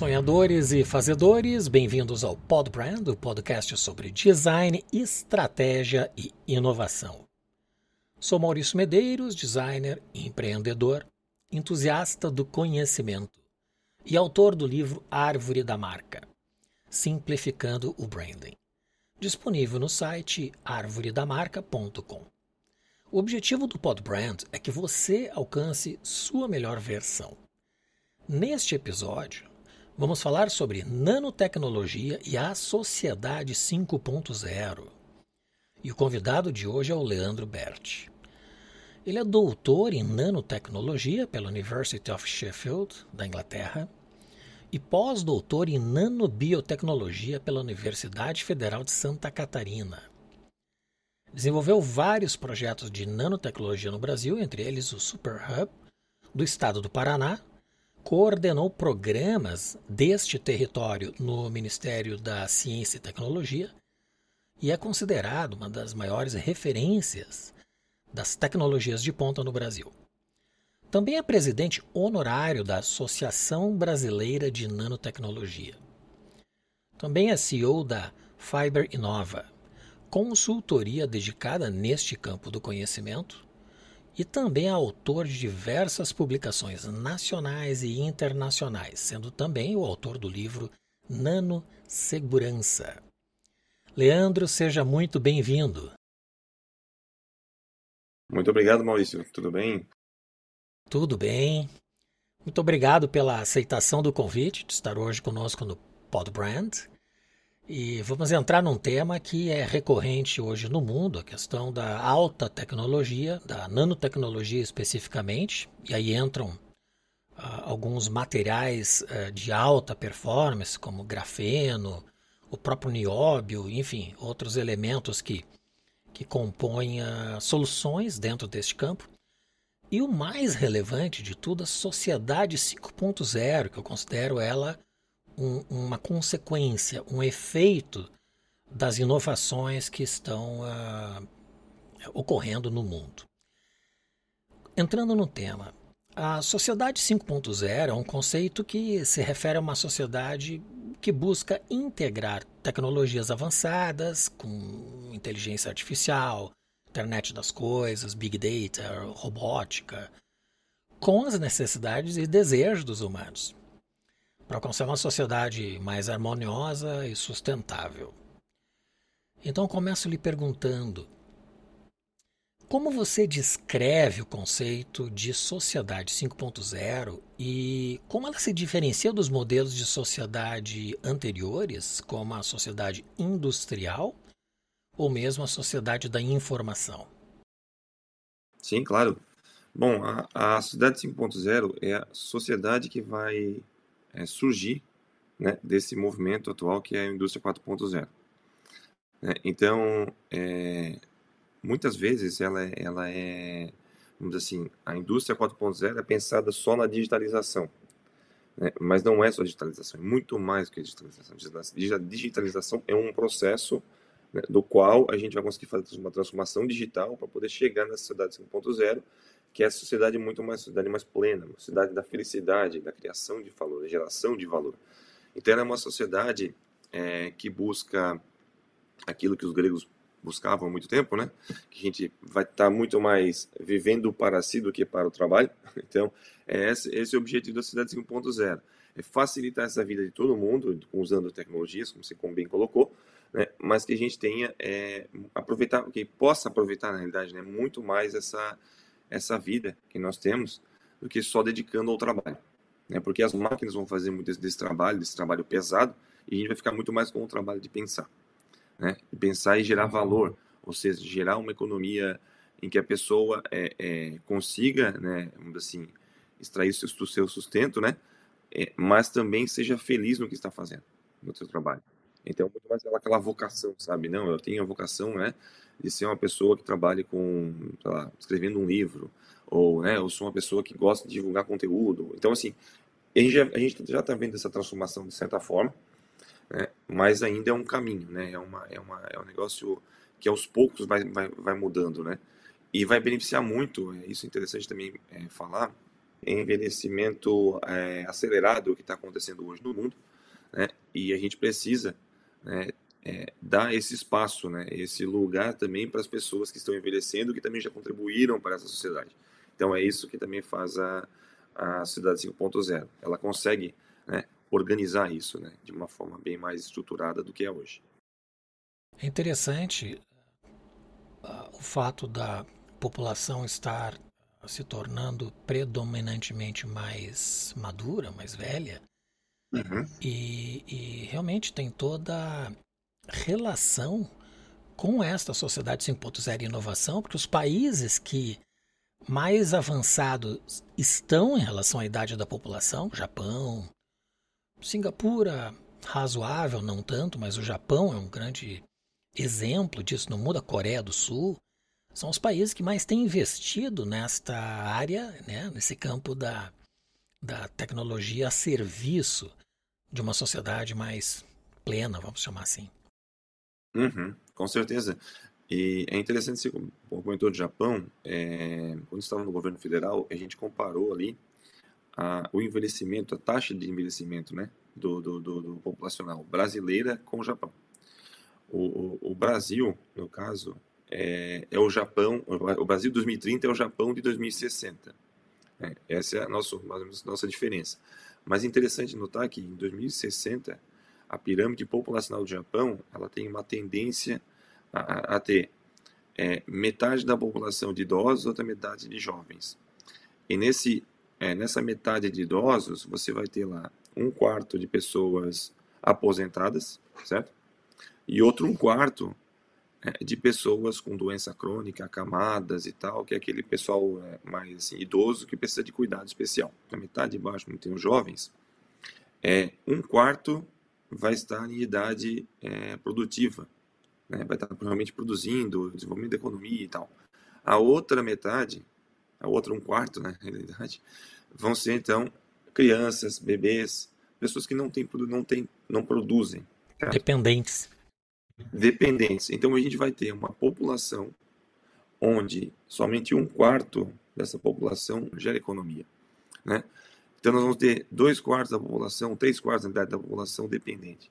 sonhadores e fazedores, bem-vindos ao Podbrand, o podcast sobre design, estratégia e inovação. Sou Maurício Medeiros, designer, empreendedor, entusiasta do conhecimento e autor do livro Árvore da Marca, Simplificando o Branding, disponível no site arvoredamarca.com. O objetivo do Podbrand é que você alcance sua melhor versão. Neste episódio, vamos falar sobre nanotecnologia e a sociedade 5.0. E o convidado de hoje é o Leandro Berti. Ele é doutor em nanotecnologia pela University of Sheffield, da Inglaterra, e pós-doutor em nanobiotecnologia pela Universidade Federal de Santa Catarina. Desenvolveu vários projetos de nanotecnologia no Brasil, entre eles o Super Hub do estado do Paraná, coordenou programas deste território no Ministério da Ciência e Tecnologia e é considerado uma das maiores referências das tecnologias de ponta no Brasil. Também é presidente honorário da Associação Brasileira de Nanotecnologia. Também é CEO da Fiber Inova, consultoria dedicada neste campo do conhecimento, e também é autor de diversas publicações nacionais e internacionais, sendo também o autor do livro Nano Segurança. Leandro, seja muito bem-vindo. Muito obrigado, Maurício. Tudo bem? Tudo bem. Muito obrigado pela aceitação do convite de estar hoje conosco no Podbrand. E vamos entrar num tema que é recorrente hoje no mundo, a questão da alta tecnologia, da nanotecnologia especificamente, e aí entram uh, alguns materiais uh, de alta performance, como grafeno, o próprio nióbio, enfim, outros elementos que que compõem uh, soluções dentro deste campo. E o mais relevante de tudo, a Sociedade 5.0, que eu considero ela um, uma consequência, um efeito das inovações que estão uh, ocorrendo no mundo. Entrando no tema, a Sociedade 5.0 é um conceito que se refere a uma sociedade que busca integrar tecnologias avançadas com inteligência artificial, internet das coisas, big data, robótica, com as necessidades e desejos dos humanos, para alcançar uma sociedade mais harmoniosa e sustentável. Então começo lhe perguntando: como você descreve o conceito de sociedade 5.0 e como ela se diferencia dos modelos de sociedade anteriores, como a sociedade industrial ou mesmo a sociedade da informação? Sim, claro. Bom, a, a sociedade 5.0 é a sociedade que vai é, surgir né, desse movimento atual que é a indústria 4.0. Né? Então, é, muitas vezes ela, ela é, vamos dizer assim, a indústria 4.0 é pensada só na digitalização. Né? Mas não é só digitalização, é muito mais que digitalização. Digitalização é um processo né, do qual a gente vai conseguir fazer uma transformação digital para poder chegar na sociedade 5.0, que é a sociedade muito mais sociedade mais plena, uma sociedade da felicidade, da criação de valor, da geração de valor. Então ela é uma sociedade é, que busca aquilo que os gregos buscavam há muito tempo, né? Que a gente vai estar tá muito mais vivendo para si do que para o trabalho. Então, é esse, esse é o objetivo da Cidade 5.0. É facilitar essa vida de todo mundo, usando tecnologias, como você bem colocou, né? mas que a gente tenha, é, aproveitar, que possa aproveitar, na realidade, né? muito mais essa, essa vida que nós temos do que só dedicando ao trabalho. Né? Porque as máquinas vão fazer muito desse, desse trabalho, desse trabalho pesado, e a gente vai ficar muito mais com o trabalho de pensar né? pensar e gerar valor, ou seja, gerar uma economia em que a pessoa é, é, consiga, né, assim, extrair o seu sustento, né, é, mas também seja feliz no que está fazendo, no seu trabalho. Então, muito mais aquela vocação, sabe? Não, eu tenho a vocação, né, de ser uma pessoa que trabalhe com, sei lá, escrevendo um livro, ou, né, eu sou uma pessoa que gosta de divulgar conteúdo. Então, assim, a gente já está vendo essa transformação de certa forma, né? mas ainda é um caminho, né? é, uma, é, uma, é um negócio que aos poucos vai, vai, vai mudando, né? E vai beneficiar muito, é isso é interessante também é, falar, envelhecimento é, acelerado que está acontecendo hoje no mundo, né? E a gente precisa né, é, dar esse espaço, né, esse lugar também para as pessoas que estão envelhecendo, que também já contribuíram para essa sociedade. Então é isso que também faz a, a Cidade 5.0. Ela consegue né, organizar isso né, de uma forma bem mais estruturada do que é hoje. É interessante uh, o fato da população estar se tornando predominantemente mais madura, mais velha, uhum. e, e, realmente tem toda relação com esta sociedade 5.0 e inovação, porque os países que mais avançados estão em relação à idade da população, Japão, Singapura, razoável, não tanto, mas o Japão é um grande exemplo disso no mundo, a Coreia do Sul, são os países que mais têm investido nesta área, né, nesse campo da, da tecnologia a serviço de uma sociedade mais plena, vamos chamar assim. Uhum, com certeza. E é interessante, você comentou do Japão, é, quando estava no governo federal, a gente comparou ali a, o envelhecimento, a taxa de envelhecimento né, do, do, do, do populacional brasileira com o Japão. O, o, o, Brasil, no caso, é, é, o Japão, o Brasil 2030 é o Japão de 2060. É, essa é a nossa, a nossa diferença. Mas é interessante notar que em 2060, a pirâmide populacional do Japão ela tem uma tendência a, a ter é, metade da população de idosos, outra metade de jovens. E nesse, é, nessa metade de idosos, você vai ter lá um quarto de pessoas aposentadas, certo? E outro um quarto de pessoas com doença crônica, acamadas e tal, que é aquele pessoal é, mais assim, idoso que precisa de cuidado especial. Na metade de baixo, não tem os jovens, é, um quarto vai estar em idade é, produtiva, né? vai estar provavelmente produzindo, desenvolvimento da economia e tal. A outra metade, a outra um quarto, né, na realidade, vão ser então crianças, bebês, pessoas que não têm, não têm, não produzem. Tá? Dependentes. Dependentes. Então a gente vai ter uma população onde somente um quarto dessa população gera economia, né? Então nós vamos ter dois quartos da população, três quartos da população dependente.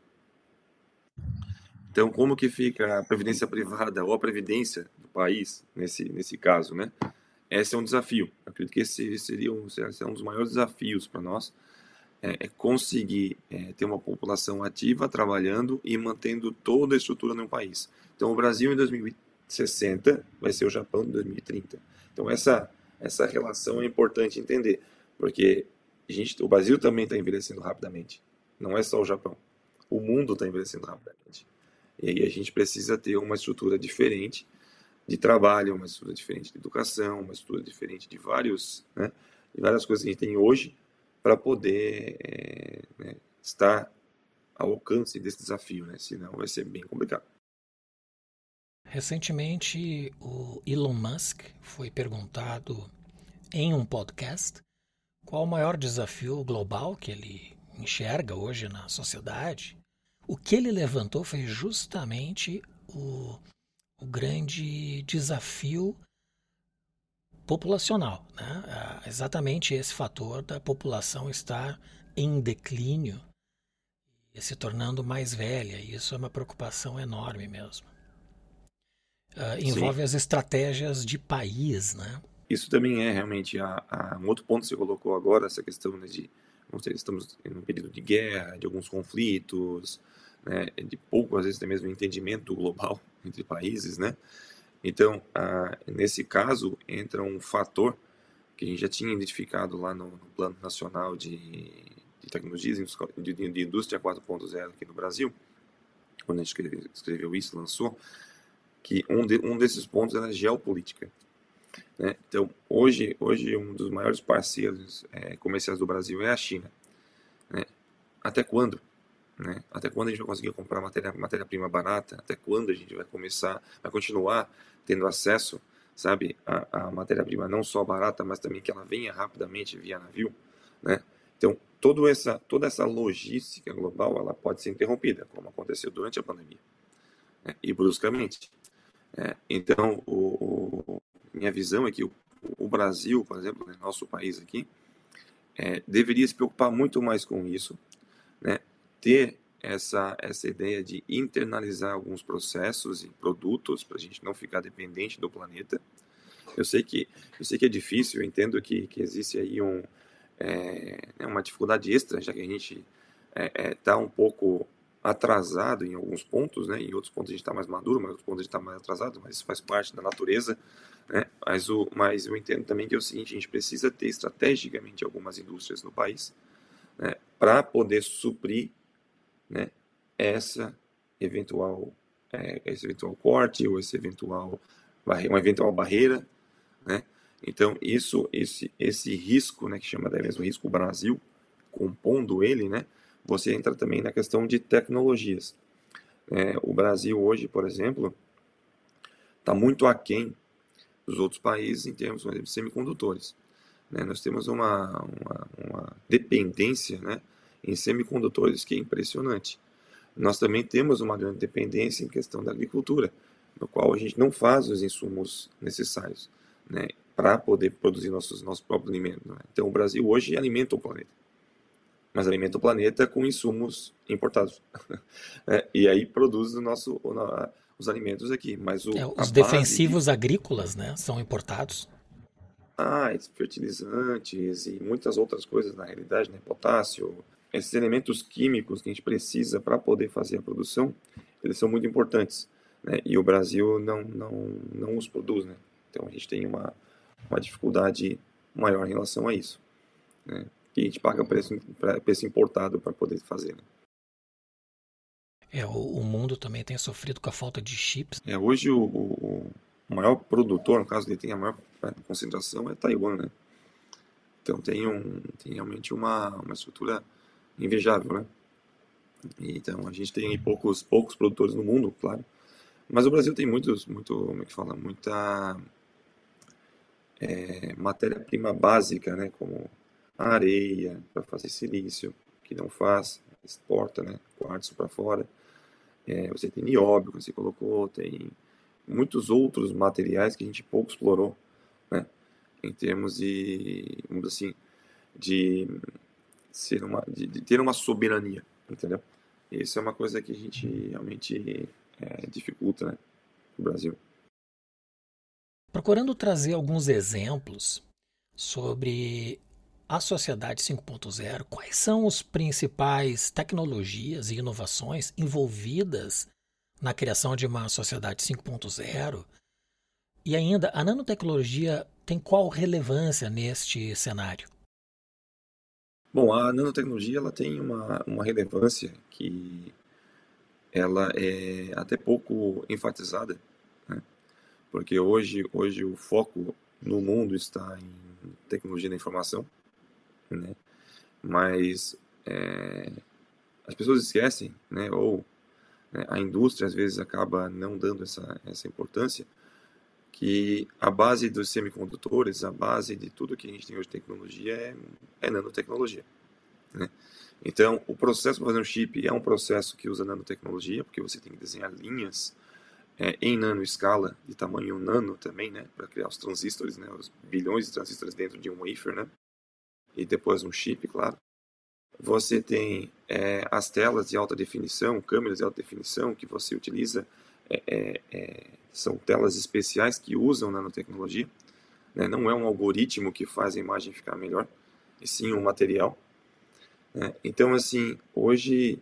Então, como que fica a previdência privada ou a previdência do país nesse, nesse caso, né? Esse é um desafio. Eu acredito que esse seria um, esse é um dos maiores desafios para nós, é, é conseguir é, ter uma população ativa, trabalhando e mantendo toda a estrutura no país. Então, o Brasil em 2060 vai ser o Japão em 2030. Então, essa, essa relação é importante entender, porque gente, o Brasil também está envelhecendo rapidamente. Não é só o Japão. O mundo está envelhecendo rapidamente. E aí a gente precisa ter uma estrutura diferente de trabalho, uma estrutura diferente de educação, uma estrutura diferente de vários, né, de várias coisas que a gente tem hoje para poder é, né, estar ao alcance desse desafio, né? Senão vai ser bem complicado. Recentemente, o Elon Musk foi perguntado em um podcast qual o maior desafio global que ele enxerga hoje na sociedade o que ele levantou foi justamente o, o grande desafio populacional, né? Ah, exatamente esse fator da população estar em declínio e se tornando mais velha. E isso é uma preocupação enorme mesmo. Uh, envolve Sim. as estratégias de país, né? Isso também é realmente a, a, um outro ponto que você colocou agora, essa questão né, de não sei, estamos em um período de guerra, de alguns conflitos, né, de pouco, às vezes, até mesmo entendimento global entre países, né? Então, ah, nesse caso, entra um fator que a gente já tinha identificado lá no, no Plano Nacional de, de Tecnologias de, de Indústria 4.0 aqui no Brasil, quando a gente escreveu, isso, lançou, que um, de, um desses pontos era a geopolítica. Né? Então, hoje, hoje um dos maiores parceiros é, comerciais do Brasil é a China. Né? Até quando? Né? Até quando a gente vai conseguir comprar matéria-prima matéria barata? Até quando a gente vai começar, vai continuar tendo acesso, sabe, a, a matéria-prima não só barata, mas também que ela venha rapidamente via navio, né? Então, todo essa, toda essa logística global, ela pode ser interrompida, como aconteceu durante a pandemia, né? e bruscamente. É, então, o, o, minha visão é que o, o Brasil, por exemplo, né, nosso país aqui, é, deveria se preocupar muito mais com isso, né? Ter essa, essa ideia de internalizar alguns processos e produtos para a gente não ficar dependente do planeta. Eu sei que, eu sei que é difícil, eu entendo que, que existe aí um, é, uma dificuldade extra, já que a gente está é, é, tá um pouco atrasado em alguns pontos, né? Em outros pontos a gente está mais maduro, mas em outros pontos a gente está mais atrasado, mas isso faz parte da natureza, né? Mas, o, mas eu entendo também que é o seguinte, a gente precisa ter estrategicamente algumas indústrias no país, né? Para poder suprir, né? Essa eventual, é, esse eventual corte ou esse eventual, uma eventual barreira, né? Então isso, esse, esse risco, né? Que chama até mesmo risco Brasil, compondo ele, né? você entra também na questão de tecnologias. É, o Brasil hoje, por exemplo, está muito aquém dos outros países em termos de semicondutores. Né? Nós temos uma, uma, uma dependência né, em semicondutores que é impressionante. Nós também temos uma grande dependência em questão da agricultura, no qual a gente não faz os insumos necessários né, para poder produzir nossos, nossos próprios alimentos. Né? Então, o Brasil hoje alimenta o planeta mas alimenta o planeta com insumos importados. é, e aí produz o nosso, o, os alimentos aqui. Mas o, é, os defensivos de... agrícolas né, são importados. Ah, fertilizantes e muitas outras coisas na realidade, né? potássio, esses elementos químicos que a gente precisa para poder fazer a produção, eles são muito importantes. Né? E o Brasil não, não, não os produz. Né? Então a gente tem uma, uma dificuldade maior em relação a isso. Né? que a gente paga preço, preço importado para poder fazer. Né? É, o, o, mundo também tem sofrido com a falta de chips. É, hoje o, o, o maior produtor, no caso ele tem a maior é, concentração, é Taiwan, né? Então tem, um, tem realmente uma, uma estrutura invejável, né? Então a gente tem poucos, poucos produtores no mundo, claro. Mas o Brasil tem muitos, muito, como é que fala, muita é, matéria-prima básica, né? Como areia para fazer silício, que não faz, exporta, né, quartzo para fora. É, você tem nióbio que você colocou, tem muitos outros materiais que a gente pouco explorou, né, em termos de, vamos assim, de ser uma, de, de ter uma soberania, entendeu? Isso é uma coisa que a gente realmente é, dificulta, né, no Brasil. Procurando trazer alguns exemplos sobre a sociedade 5.0, quais são as principais tecnologias e inovações envolvidas na criação de uma sociedade 5.0? E ainda, a nanotecnologia tem qual relevância neste cenário? Bom, a nanotecnologia ela tem uma, uma relevância que ela é até pouco enfatizada, né? porque hoje, hoje o foco no mundo está em tecnologia da informação, né? Mas é, as pessoas esquecem, né? Ou né, a indústria às vezes acaba não dando essa, essa importância, que a base dos semicondutores, a base de tudo que a gente tem hoje de tecnologia é, é nanotecnologia. Né? Então, o processo para fazer um chip é um processo que usa nanotecnologia, porque você tem que desenhar linhas é, em nanoescala, de tamanho nano também, né, para criar os transistores, né, os bilhões de transistores dentro de um wafer, né e depois um chip, claro. Você tem é, as telas de alta definição, câmeras de alta definição que você utiliza, é, é, é são telas especiais que usam nanotecnologia. Né? Não é um algoritmo que faz a imagem ficar melhor, e sim um material. Né? Então, assim, hoje,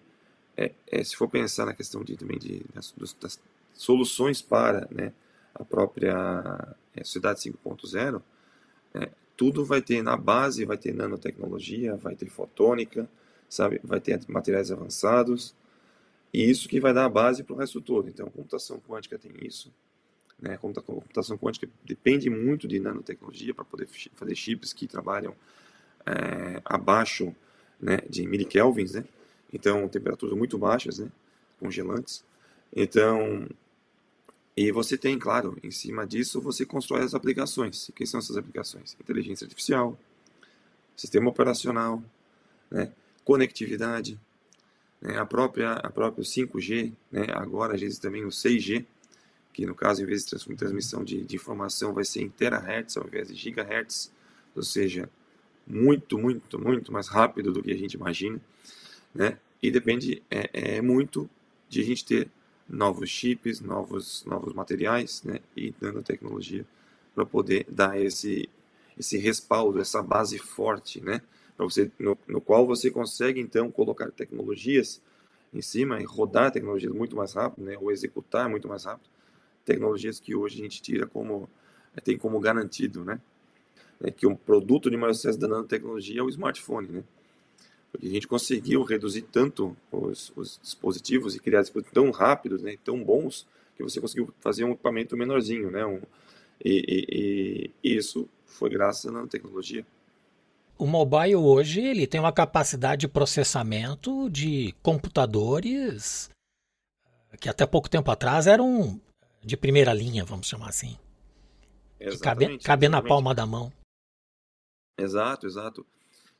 é, é, se for pensar na questão de, também de, das, das soluções para né, a própria Sociedade 5.0, tudo vai ter na base, vai ter nanotecnologia, vai ter fotônica, sabe? Vai ter materiais avançados. E isso que vai dar a base para o resto todo. Então, a computação quântica tem isso. Né? A computação quântica depende muito de nanotecnologia para poder fazer chips que trabalham é, abaixo né, de milikelvins, né? Então, temperaturas muito baixas, né? Congelantes. Então, e você tem, claro, em cima disso, você constrói as aplicações. E quais são essas aplicações? Inteligência artificial, sistema operacional, né? conectividade, né? a própria a própria 5G, né? agora às vezes também o 6G, que no caso, em vez de transmissão de, de informação, vai ser em terahertz ao invés de gigahertz, ou seja, muito, muito, muito mais rápido do que a gente imagina, né? E depende é, é muito de a gente ter novos chips, novos, novos materiais, né? E nanotecnologia para poder dar esse esse respaldo, essa base forte, né? Você, no, no qual você consegue então colocar tecnologias em cima e rodar tecnologias muito mais rápido, né? Ou executar muito mais rápido tecnologias que hoje a gente tira como tem como garantido, né? É que um produto de maior sucesso da nanotecnologia é o smartphone, né? Porque a gente conseguiu reduzir tanto os, os dispositivos e criar dispositivos tão rápidos, né, tão bons, que você conseguiu fazer um equipamento menorzinho, né? Um, e, e, e isso foi graças à nanotecnologia. O mobile hoje ele tem uma capacidade de processamento de computadores que até pouco tempo atrás eram de primeira linha, vamos chamar assim. Exatamente, cabe, cabe na palma da mão. Exato, exato.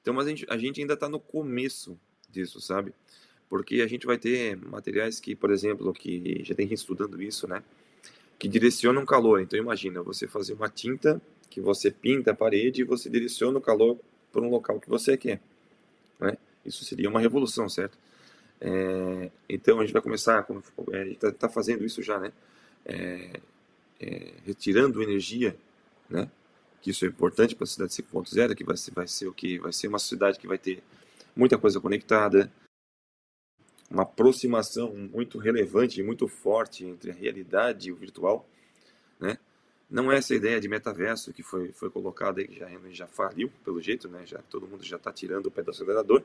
Então, mas a gente, a gente ainda está no começo disso, sabe? Porque a gente vai ter materiais que, por exemplo, que já tem gente estudando isso, né? Que direcionam calor. Então, imagina você fazer uma tinta que você pinta a parede e você direciona o calor para um local que você quer, né? Isso seria uma revolução, certo? É, então, a gente vai começar, como, é, a gente está tá fazendo isso já, né? É, é, retirando energia, né? que isso é importante para a cidade 5.0, que vai ser, vai ser o que vai ser uma cidade que vai ter muita coisa conectada, uma aproximação muito relevante e muito forte entre a realidade e o virtual, né? Não é essa ideia de metaverso que foi, foi colocada aí, que já, já faliu, pelo jeito, né? Já, todo mundo já está tirando o pé do acelerador,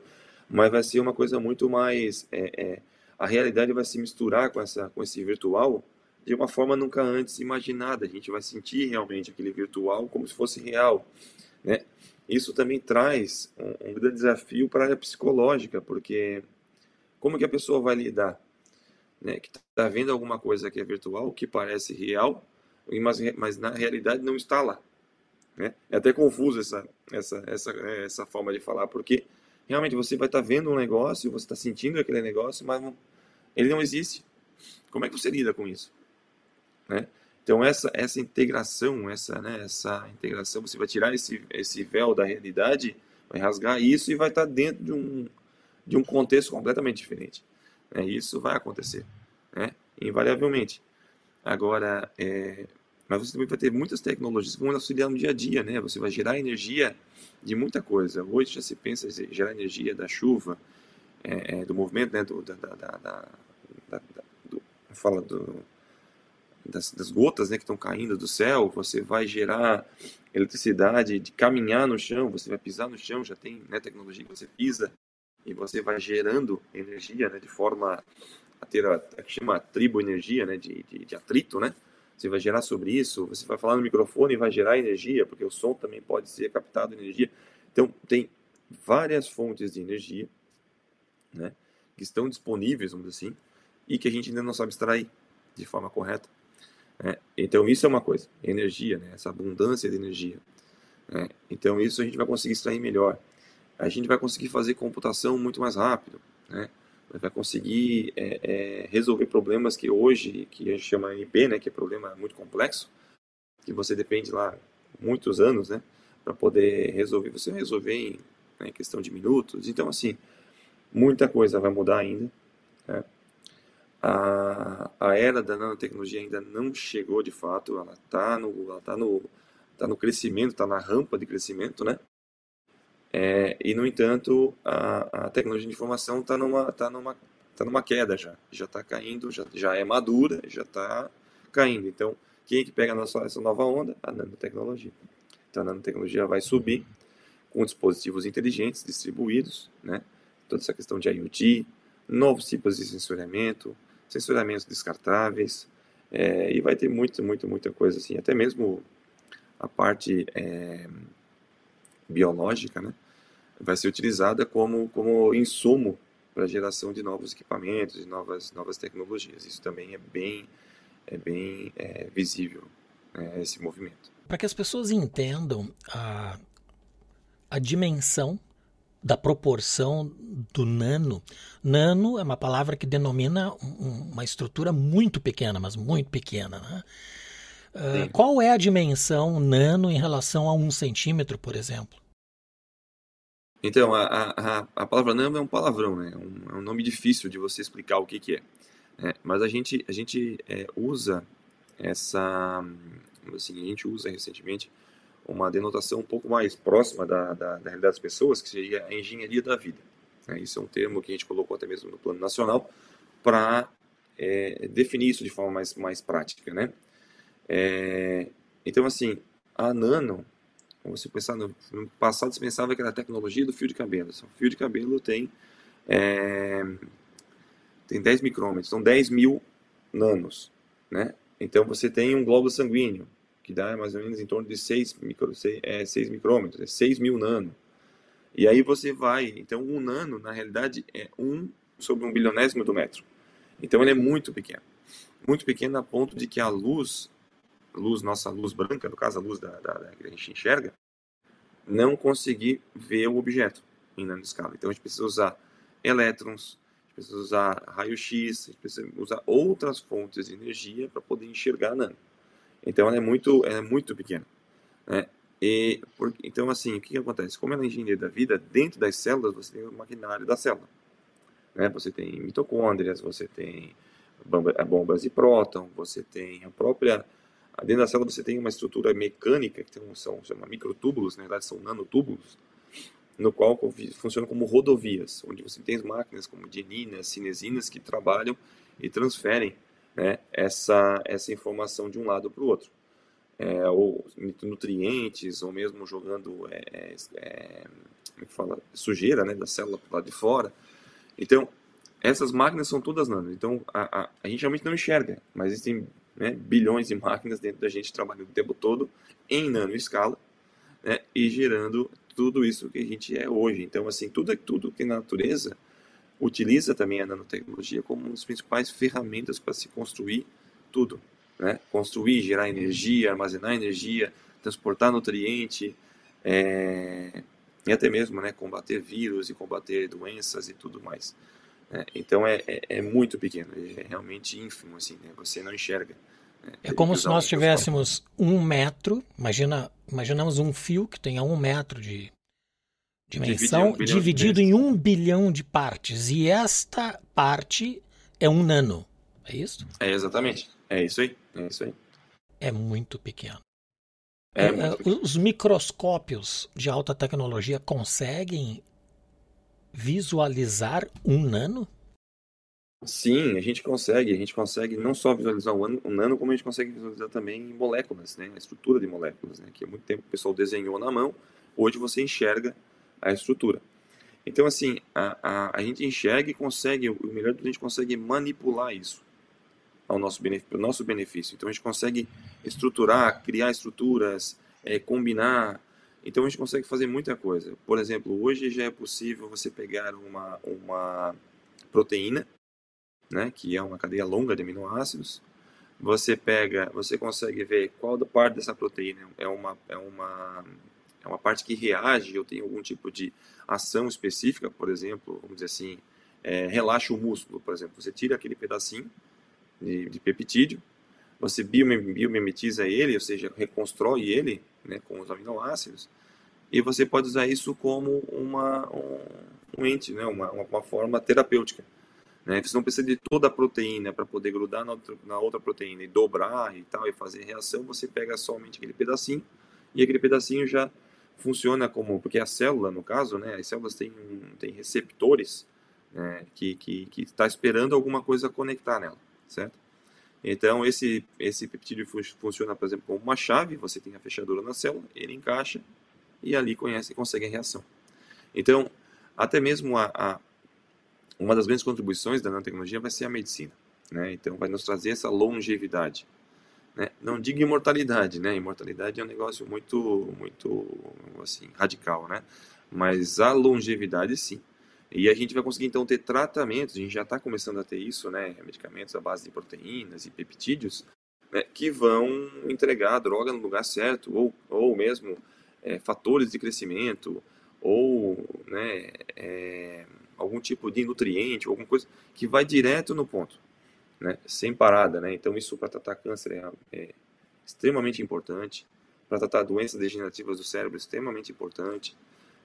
mas vai ser uma coisa muito mais... É, é, a realidade vai se misturar com, essa, com esse virtual de uma forma nunca antes imaginada. A gente vai sentir realmente aquele virtual como se fosse real, né? Isso também traz um, um grande desafio para a área psicológica, porque como que a pessoa vai lidar, né? Que está vendo alguma coisa que é virtual, que parece real, mas, mas na realidade não está lá, né? É até confuso essa essa essa essa forma de falar, porque realmente você vai estar tá vendo um negócio, você está sentindo aquele negócio, mas não, ele não existe. Como é que você lida com isso? Né? Então essa essa integração, essa né, essa integração, você vai tirar esse esse véu da realidade, vai rasgar isso e vai estar dentro de um de um contexto completamente diferente. Né? Isso vai acontecer, né? invariavelmente. Agora, é, mas você também vai ter muitas tecnologias que vão auxiliar no dia a dia, né? Você vai gerar energia de muita coisa. Hoje já se pensa em gerar energia da chuva, é, é, do movimento, né? Do, da, da, da, da do, fala do das, das gotas né, que estão caindo do céu, você vai gerar eletricidade de caminhar no chão, você vai pisar no chão, já tem né, tecnologia que você pisa e você vai gerando energia né, de forma a ter a, a que chama triboenergia, né, de, de, de, atrito, né? Você vai gerar sobre isso, você vai falar no microfone e vai gerar energia, porque o som também pode ser captado energia. Então, tem várias fontes de energia, né, que estão disponíveis, vamos dizer assim, e que a gente ainda não sabe extrair de forma correta. Né? Então, isso é uma coisa, energia, né? essa abundância de energia. Né? Então, isso a gente vai conseguir extrair melhor. A gente vai conseguir fazer computação muito mais rápido. Né? Vai conseguir é, é, resolver problemas que hoje, que a gente chama MP, né? que é problema muito complexo, que você depende lá muitos anos né? para poder resolver. Você resolver em né, questão de minutos. Então, assim, muita coisa vai mudar ainda. Né? A, a era da nanotecnologia ainda não chegou de fato, ela está no, ela tá no, tá no crescimento, está na rampa de crescimento, né? É, e, no entanto, a, a tecnologia de informação está numa, tá numa, tá numa queda já. Já está caindo, já, já é madura, já está caindo. Então, quem é que pega nossa, essa nova onda? A nanotecnologia. Então, a nanotecnologia vai subir com dispositivos inteligentes distribuídos, né? Toda essa questão de IoT, novos tipos de sensoriamento, censuramentos descartáveis, é, e vai ter muito, muito, muita coisa assim, até mesmo a parte é, biológica, né, vai ser utilizada como, como insumo para a geração de novos equipamentos, de novas, novas tecnologias. Isso também é bem, é bem é, visível, né, esse movimento. Para que as pessoas entendam a, a dimensão da proporção do nano. Nano é uma palavra que denomina um, uma estrutura muito pequena, mas muito pequena. Né? Uh, qual é a dimensão nano em relação a um centímetro, por exemplo? Então, a, a, a palavra nano é um palavrão, né? É um, é um nome difícil de você explicar o que, que é. é mas a gente, a gente é, usa essa, assim, a gente usa recentemente uma denotação um pouco mais próxima da, da, da realidade das pessoas, que seria a engenharia da vida. É, isso é um termo que a gente colocou até mesmo no plano nacional para é, definir isso de forma mais, mais prática, né? É, então, assim, a nano, você pensar no, no, passado, você pensava que era a tecnologia do fio de cabelo. O fio de cabelo tem, é, tem 10 micrômetros, são 10 mil nanos, né? Então, você tem um globo sanguíneo, que dá mais ou menos em torno de 6, micro, 6, é, 6 micrômetros, é 6 mil nano. E aí você vai, então um nano, na realidade, é 1 sobre um bilionésimo do metro. Então ele é muito pequeno. Muito pequeno a ponto de que a luz, luz nossa luz branca, no caso a luz da, da, da que a gente enxerga, não conseguir ver o objeto em nanoscala. Então a gente precisa usar elétrons, a gente precisa usar raio-x, a gente precisa usar outras fontes de energia para poder enxergar a nano. Então ela é muito, ela é muito pequena. Né? E, por, então, assim, o que, que, acontece? Como ela é engenharia da vida, dentro das células você tem o maquinário da célula. Né? Você tem mitocôndrias, você tem bombas de próton, você tem a própria... Dentro da célula você tem uma estrutura mecânica, que tem, são chama microtúbulos, na verdade são nanotúbulos, no qual funciona como rodovias, onde você tem máquinas como dieninas, cinesinas, que trabalham e transferem né, essa, essa informação de um lado para o outro. É, ou nutrientes, ou mesmo jogando é, é, é é fala, sujeira né, da célula para lado de fora. Então, essas máquinas são todas nano. Então, a, a, a gente realmente não enxerga, mas existem né, bilhões de máquinas dentro da gente trabalhando o tempo todo em nano escala né, e gerando tudo isso que a gente é hoje. Então, assim, tudo, tudo que na natureza utiliza também a nanotecnologia como uma das principais ferramentas para se construir tudo. Né? Construir, gerar energia, armazenar energia, transportar nutriente, é... e até mesmo né, combater vírus e combater doenças e tudo mais. Né? Então é, é, é, muito pequeno, é realmente ínfimo, assim, né? você não enxerga. Né? É como se nós tivéssemos um metro, imagina, imaginamos um fio que tenha um metro de, dimensão um dividido em um bilhão de partes. E esta parte é um nano. É isso? É exatamente. É isso aí. É isso aí. É muito pequeno. É, é muito pequeno. Os microscópios de alta tecnologia conseguem visualizar um nano? Sim, a gente consegue. A gente consegue não só visualizar o nano, como a gente consegue visualizar também moléculas, né? A estrutura de moléculas, né? Que há muito tempo o pessoal desenhou na mão. Hoje você enxerga a estrutura. Então, assim, a, a, a gente enxerga e consegue, o melhor é que a gente consegue manipular isso ao nosso benefício, nosso benefício. Então, a gente consegue estruturar, criar estruturas, é, combinar. Então, a gente consegue fazer muita coisa. Por exemplo, hoje já é possível você pegar uma, uma proteína, né, que é uma cadeia longa de aminoácidos, você pega, você consegue ver qual da parte dessa proteína é uma, é uma é uma parte que reage ou tem algum tipo de ação específica, por exemplo, vamos dizer assim, é, relaxa o músculo, por exemplo. Você tira aquele pedacinho de, de peptídeo, você biomimetiza ele, ou seja, reconstrói ele né, com os aminoácidos, e você pode usar isso como uma, um, ente, né, uma, uma forma terapêutica. Né? Você não precisa de toda a proteína para poder grudar na outra, na outra proteína e dobrar e tal, e fazer reação, você pega somente aquele pedacinho, e aquele pedacinho já funciona como porque a célula no caso né as células têm têm receptores né, que que está esperando alguma coisa conectar nela certo então esse esse peptídeo funciona por exemplo como uma chave você tem a fechadura na célula ele encaixa e ali conhece consegue a reação então até mesmo a, a uma das grandes contribuições da nanotecnologia vai ser a medicina né então vai nos trazer essa longevidade né? Não digo imortalidade, né? Imortalidade é um negócio muito, muito, assim, radical, né? Mas a longevidade, sim. E a gente vai conseguir, então, ter tratamentos, a gente já está começando a ter isso, né? Medicamentos à base de proteínas e peptídeos, né? que vão entregar a droga no lugar certo, ou, ou mesmo é, fatores de crescimento, ou né, é, algum tipo de nutriente, alguma coisa que vai direto no ponto né, sem parada. Né? Então, isso para tratar câncer é, é extremamente importante. Para tratar doenças degenerativas do cérebro, é extremamente importante.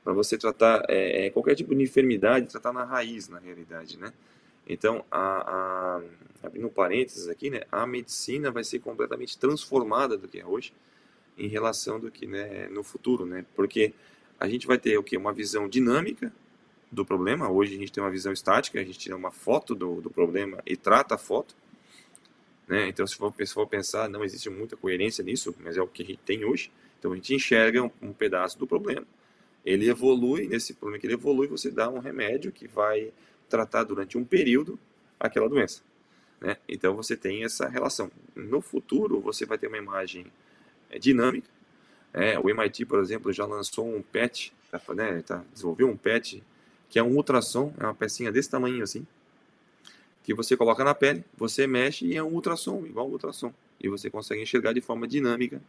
Para você tratar é, é, qualquer tipo de enfermidade, tratar na raiz, na realidade, né? Então, a, a, abrindo parênteses aqui, né, a medicina vai ser completamente transformada do que é hoje em relação do que né, no futuro, né? Porque a gente vai ter o que uma visão dinâmica do problema. Hoje a gente tem uma visão estática, a gente tira uma foto do, do problema e trata a foto. Né? Então, se for, se for pensar, não existe muita coerência nisso, mas é o que a gente tem hoje. Então, a gente enxerga um, um pedaço do problema ele evolui, nesse problema que ele evolui, você dá um remédio que vai tratar durante um período aquela doença. Né? Então você tem essa relação. No futuro, você vai ter uma imagem é, dinâmica. É, o MIT, por exemplo, já lançou um PET, tá, né, tá, desenvolveu um PET, que é um ultrassom, é uma pecinha desse tamanho assim, que você coloca na pele, você mexe e é um ultrassom, igual um ultrassom. E você consegue enxergar de forma dinâmica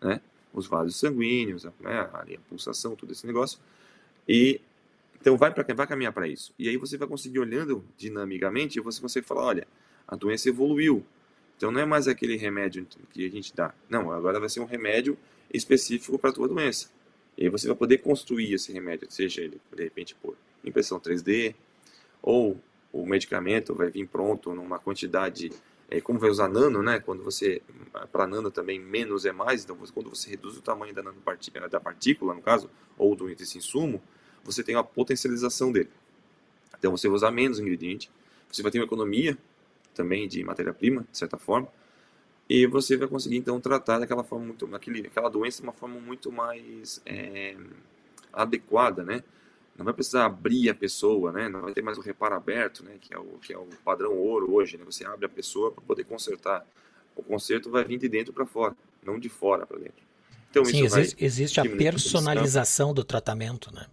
né, os vasos sanguíneos, né, a, a pulsação, todo esse negócio. E então vai para vai caminhar para isso. E aí você vai conseguir olhando dinamicamente, você consegue falar, olha, a doença evoluiu. Então não é mais aquele remédio que a gente dá. Não, agora vai ser um remédio específico para a tua doença. E aí você vai poder construir esse remédio, seja ele de repente por impressão 3D ou o medicamento vai vir pronto numa quantidade é, como vai usar nano, né? Quando você para nano também menos é mais, então quando você reduz o tamanho da, da partícula, no caso, ou do desse insumo, você tem uma potencialização dele. Então você vai usar menos ingrediente, você vai ter uma economia também de matéria-prima, de certa forma, e você vai conseguir então tratar daquela forma muito, aquela doença de uma forma muito mais é, adequada, né? Não vai precisar abrir a pessoa, né? Não vai ter mais o reparo aberto, né? Que é o que é o padrão ouro hoje, né? Você abre a pessoa para poder consertar. O conserto vai vir de dentro para fora, não de fora para dentro. Então Sim, existe, existe a personalização do tratamento, né?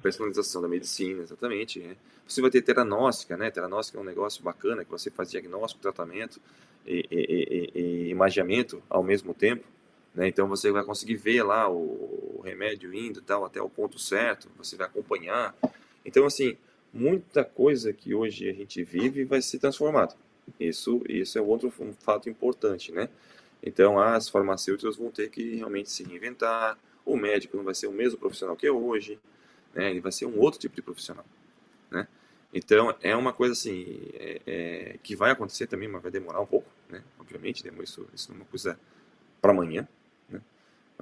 Personalização da medicina, exatamente. Né? Você vai ter teranóstica, né? Teranóstica é um negócio bacana que você faz diagnóstico, tratamento e, e, e, e ao mesmo tempo. Né? Então você vai conseguir ver lá o, remédio indo tal até o ponto certo, você vai acompanhar. Então assim, muita coisa que hoje a gente vive vai ser transformada. Isso, isso é outro um fato importante, né? Então as farmacêuticas vão ter que realmente se reinventar. O médico não vai ser o mesmo profissional que é hoje, né? Ele vai ser um outro tipo de profissional, né? Então é uma coisa assim é, é, que vai acontecer também, mas vai demorar um pouco, né? Obviamente, isso, isso não é uma coisa para amanhã,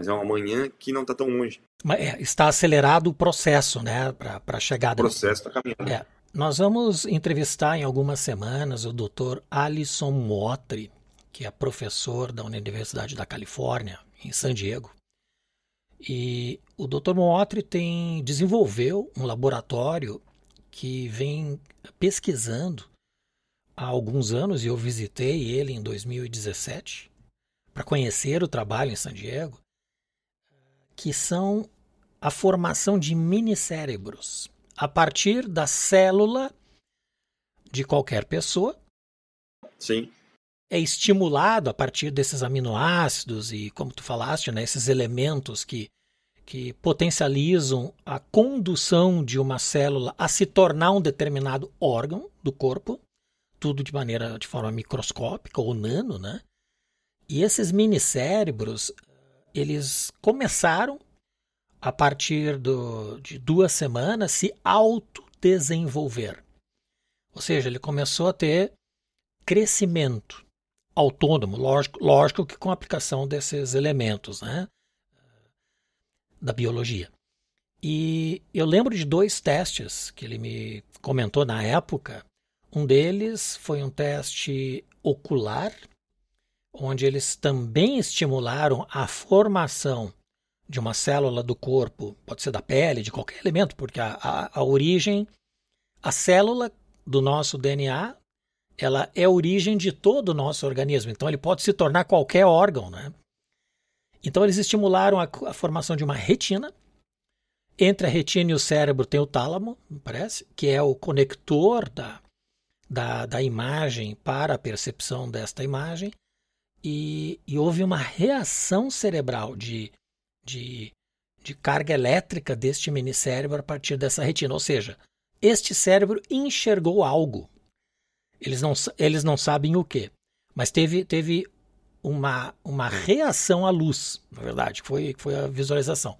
mas é uma manhã que não está tão longe. É, está acelerado o processo, né, para a chegada. O processo está caminhando. É. Nós vamos entrevistar em algumas semanas o Dr. Alisson Motri, que é professor da Universidade da Califórnia, em San Diego. E o Dr. Motri tem desenvolveu um laboratório que vem pesquisando há alguns anos e eu visitei ele em 2017 para conhecer o trabalho em San Diego que são a formação de minicérebros a partir da célula de qualquer pessoa. Sim. É estimulado a partir desses aminoácidos e, como tu falaste, né, esses elementos que, que potencializam a condução de uma célula a se tornar um determinado órgão do corpo, tudo de maneira de forma microscópica ou nano, né? E esses minicérebros eles começaram a partir do, de duas semanas se autodesenvolver. Ou seja, ele começou a ter crescimento autônomo, lógico, lógico que com a aplicação desses elementos né, da biologia. E eu lembro de dois testes que ele me comentou na época. Um deles foi um teste ocular onde eles também estimularam a formação de uma célula do corpo, pode ser da pele, de qualquer elemento, porque a, a, a origem, a célula do nosso DNA, ela é a origem de todo o nosso organismo. Então ele pode se tornar qualquer órgão, né? Então eles estimularam a, a formação de uma retina. Entre a retina e o cérebro tem o tálamo, parece, que é o conector da, da, da imagem para a percepção desta imagem e, e houve uma reação cerebral de, de, de carga elétrica deste minicérebro a partir dessa retina. Ou seja, este cérebro enxergou algo. Eles não, eles não sabem o que, mas teve, teve uma, uma reação à luz, na verdade, que foi, foi a visualização.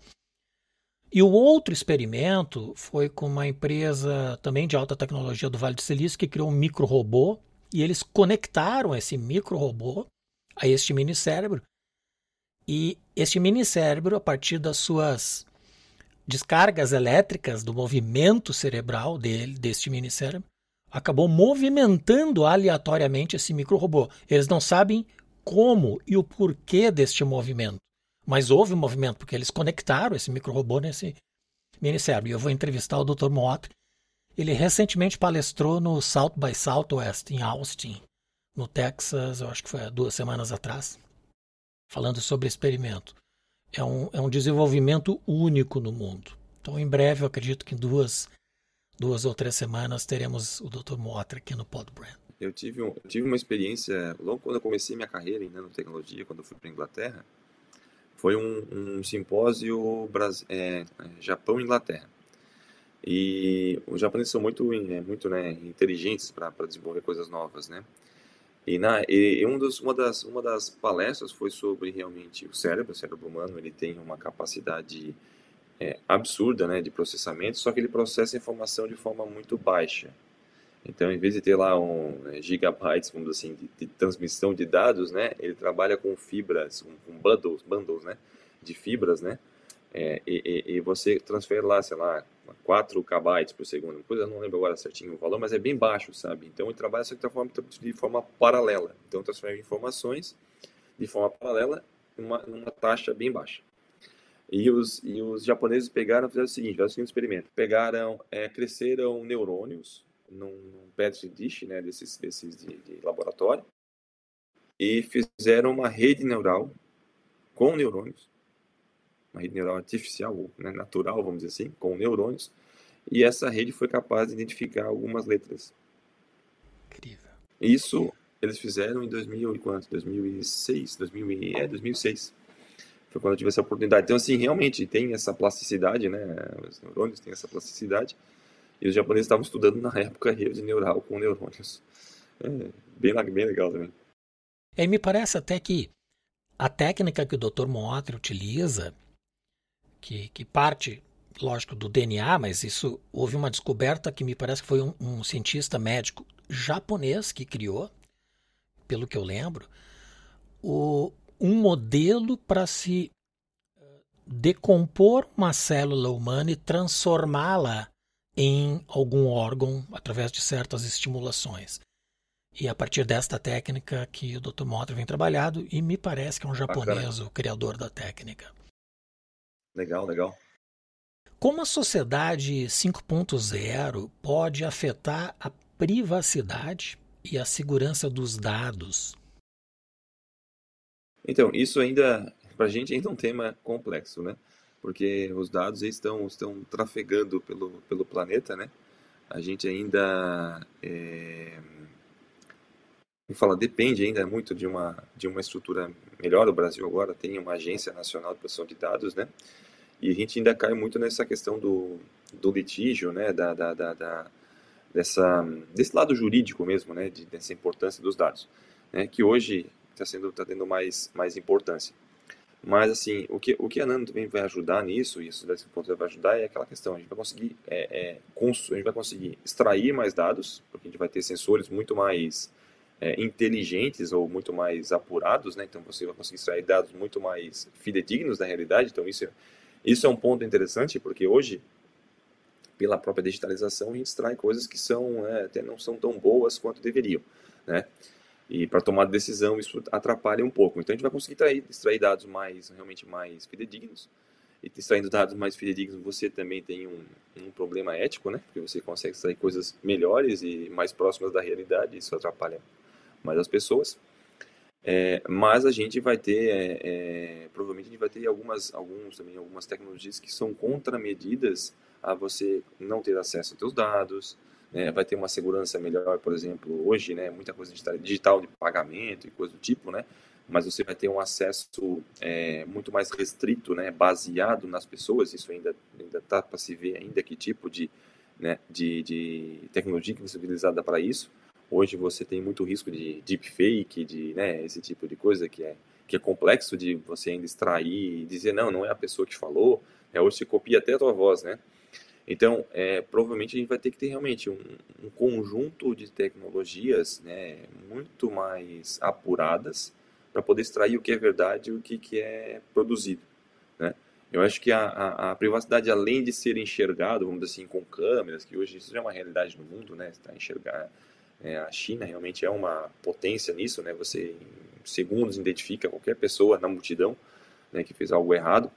E o outro experimento foi com uma empresa também de alta tecnologia do Vale do Silício que criou um micro-robô e eles conectaram esse micro-robô a este mini cérebro. E este mini cérebro, a partir das suas descargas elétricas do movimento cerebral dele, deste mini cérebro, acabou movimentando aleatoriamente esse micro-robô. Eles não sabem como e o porquê deste movimento. Mas houve um movimento, porque eles conectaram esse micro-robô nesse mini cérebro. E eu vou entrevistar o Dr. Moatre. Ele recentemente palestrou no South by Southwest, em Austin, no Texas, eu acho que foi duas semanas atrás, falando sobre experimento. É um, é um desenvolvimento único no mundo. Então, em breve, eu acredito que em duas, duas ou três semanas teremos o Dr. Moatre aqui no Podbrand. Eu tive, um, tive uma experiência, logo quando eu comecei minha carreira em nanotecnologia, quando eu fui para a Inglaterra, foi um, um simpósio Brasil, é, Japão Inglaterra. E os japoneses são muito, é, muito né, inteligentes para desenvolver coisas novas, né? E, na, e um dos, uma, das, uma das palestras foi sobre realmente o cérebro, o cérebro humano, ele tem uma capacidade é, absurda né, de processamento, só que ele processa informação de forma muito baixa. Então, em vez de ter lá um né, gigabytes, vamos assim, de, de, transmissão de dados, né, ele trabalha com fibras, com, bundles, bundles, né, de fibras, né, é, e, e, você transfere lá, sei lá, 4 kbytes por segundo, coisa, não lembro agora certinho o valor, mas é bem baixo, sabe? Então ele trabalha só de forma, de forma paralela. Então transfere informações de forma paralela numa, numa taxa bem baixa. E os, e os japoneses pegaram fizeram o seguinte, fizeram o seguinte experimento. Pegaram, é, cresceram neurônios num, num petri dish, né, desses, desses de, de laboratório, e fizeram uma rede neural com neurônios uma rede neural artificial, né, natural, vamos dizer assim, com neurônios, e essa rede foi capaz de identificar algumas letras. Incrível. Isso eles fizeram em 2000 e quanto? 2006, 2000 é 2006. Foi quando eu tive essa oportunidade. Então assim, realmente tem essa plasticidade, né? Os neurônios têm essa plasticidade. E os japoneses estavam estudando na época rede neural com neurônios. É, bem, bem legal também. E me parece até que a técnica que o Dr. Moatri utiliza que, que parte, lógico, do DNA, mas isso houve uma descoberta que me parece que foi um, um cientista médico japonês que criou, pelo que eu lembro, o, um modelo para se eh, decompor uma célula humana e transformá-la em algum órgão através de certas estimulações. E a partir desta técnica que o Dr. Motter vem trabalhado, e me parece que é um japonês Bacana. o criador da técnica. Legal, legal. Como a sociedade 5.0 pode afetar a privacidade e a segurança dos dados? Então, isso ainda, para a gente, ainda é um tema complexo, né? Porque os dados estão, estão trafegando pelo, pelo planeta, né? A gente ainda, é, fala, depende ainda muito de uma, de uma estrutura melhor. O Brasil agora tem uma agência nacional de proteção de dados, né? E a gente ainda cai muito nessa questão do, do litígio, né? Da, da, da, da dessa, desse lado jurídico mesmo, né? De, dessa importância dos dados, né? Que hoje está sendo tá tendo mais, mais importância. Mas, assim, o que, o que a Nano também vai ajudar nisso, e desse ponto vai ajudar, é aquela questão, a gente vai conseguir, é, é, a gente vai conseguir extrair mais dados, porque a gente vai ter sensores muito mais é, inteligentes ou muito mais apurados, né? Então você vai conseguir extrair dados muito mais fidedignos da realidade. Então isso, é, isso é um ponto interessante porque hoje, pela própria digitalização, a gente extrai coisas que são é, até não são tão boas quanto deveriam, né? E para tomar decisão isso atrapalha um pouco. Então a gente vai conseguir extrair, dados mais realmente mais fidedignos. E extraindo dados mais fidedignos, você também tem um, um problema ético, né? Porque você consegue extrair coisas melhores e mais próximas da realidade. Isso atrapalha mais as pessoas. É, mas a gente vai ter, é, é, provavelmente a gente vai ter algumas, alguns também algumas tecnologias que são contramedidas a você não ter acesso aos seus dados, né? vai ter uma segurança melhor, por exemplo, hoje, né, muita coisa digital, de pagamento e coisa do tipo, né, mas você vai ter um acesso é, muito mais restrito, né, baseado nas pessoas, isso ainda ainda está para se ver ainda que tipo de, né, de, de tecnologia que vai ser utilizada para isso, Hoje você tem muito risco de deepfake, de né, esse tipo de coisa que é, que é complexo de você ainda extrair e dizer, não, não é a pessoa que falou, É, hoje você copia até a tua voz, né? Então, é, provavelmente a gente vai ter que ter realmente um, um conjunto de tecnologias né, muito mais apuradas para poder extrair o que é verdade e o que, que é produzido. Né? Eu acho que a, a, a, privacidade, além de ser enxergado, vamos dizer assim, com câmeras, que hoje isso já é uma realidade no mundo, né? Está enxergar é, a China realmente é uma potência nisso, né? Você em segundos identifica qualquer pessoa na multidão, né, que fez algo errado.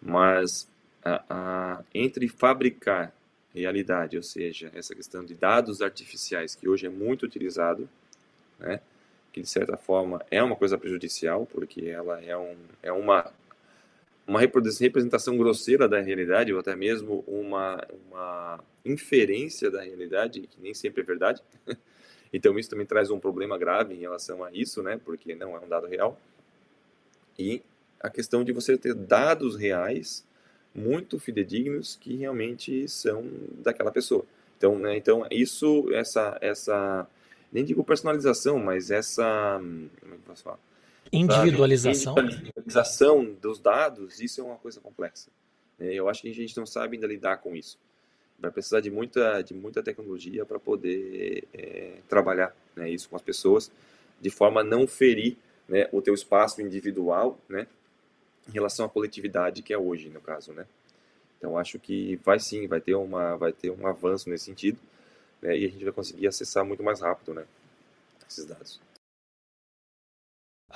Mas a, a, entre fabricar realidade, ou seja, essa questão de dados artificiais que hoje é muito utilizado, né? Que de certa forma é uma coisa prejudicial, porque ela é, um, é uma uma representação grosseira da realidade, ou até mesmo uma, uma inferência da realidade, que nem sempre é verdade. então, isso também traz um problema grave em relação a isso, né? Porque não é um dado real. E a questão de você ter dados reais muito fidedignos que realmente são daquela pessoa. Então, né, então isso, essa, essa, nem digo personalização, mas essa, como é que posso falar? Individualização. Individualização dos dados, isso é uma coisa complexa. É, eu acho que a gente não sabe ainda lidar com isso. Vai precisar de muita, de muita tecnologia para poder é, trabalhar né, isso com as pessoas, de forma a não ferir né, o teu espaço individual, né, em relação à coletividade que é hoje, no caso, né. Então acho que vai sim, vai ter uma, vai ter um avanço nesse sentido, né, e a gente vai conseguir acessar muito mais rápido, né, esses dados.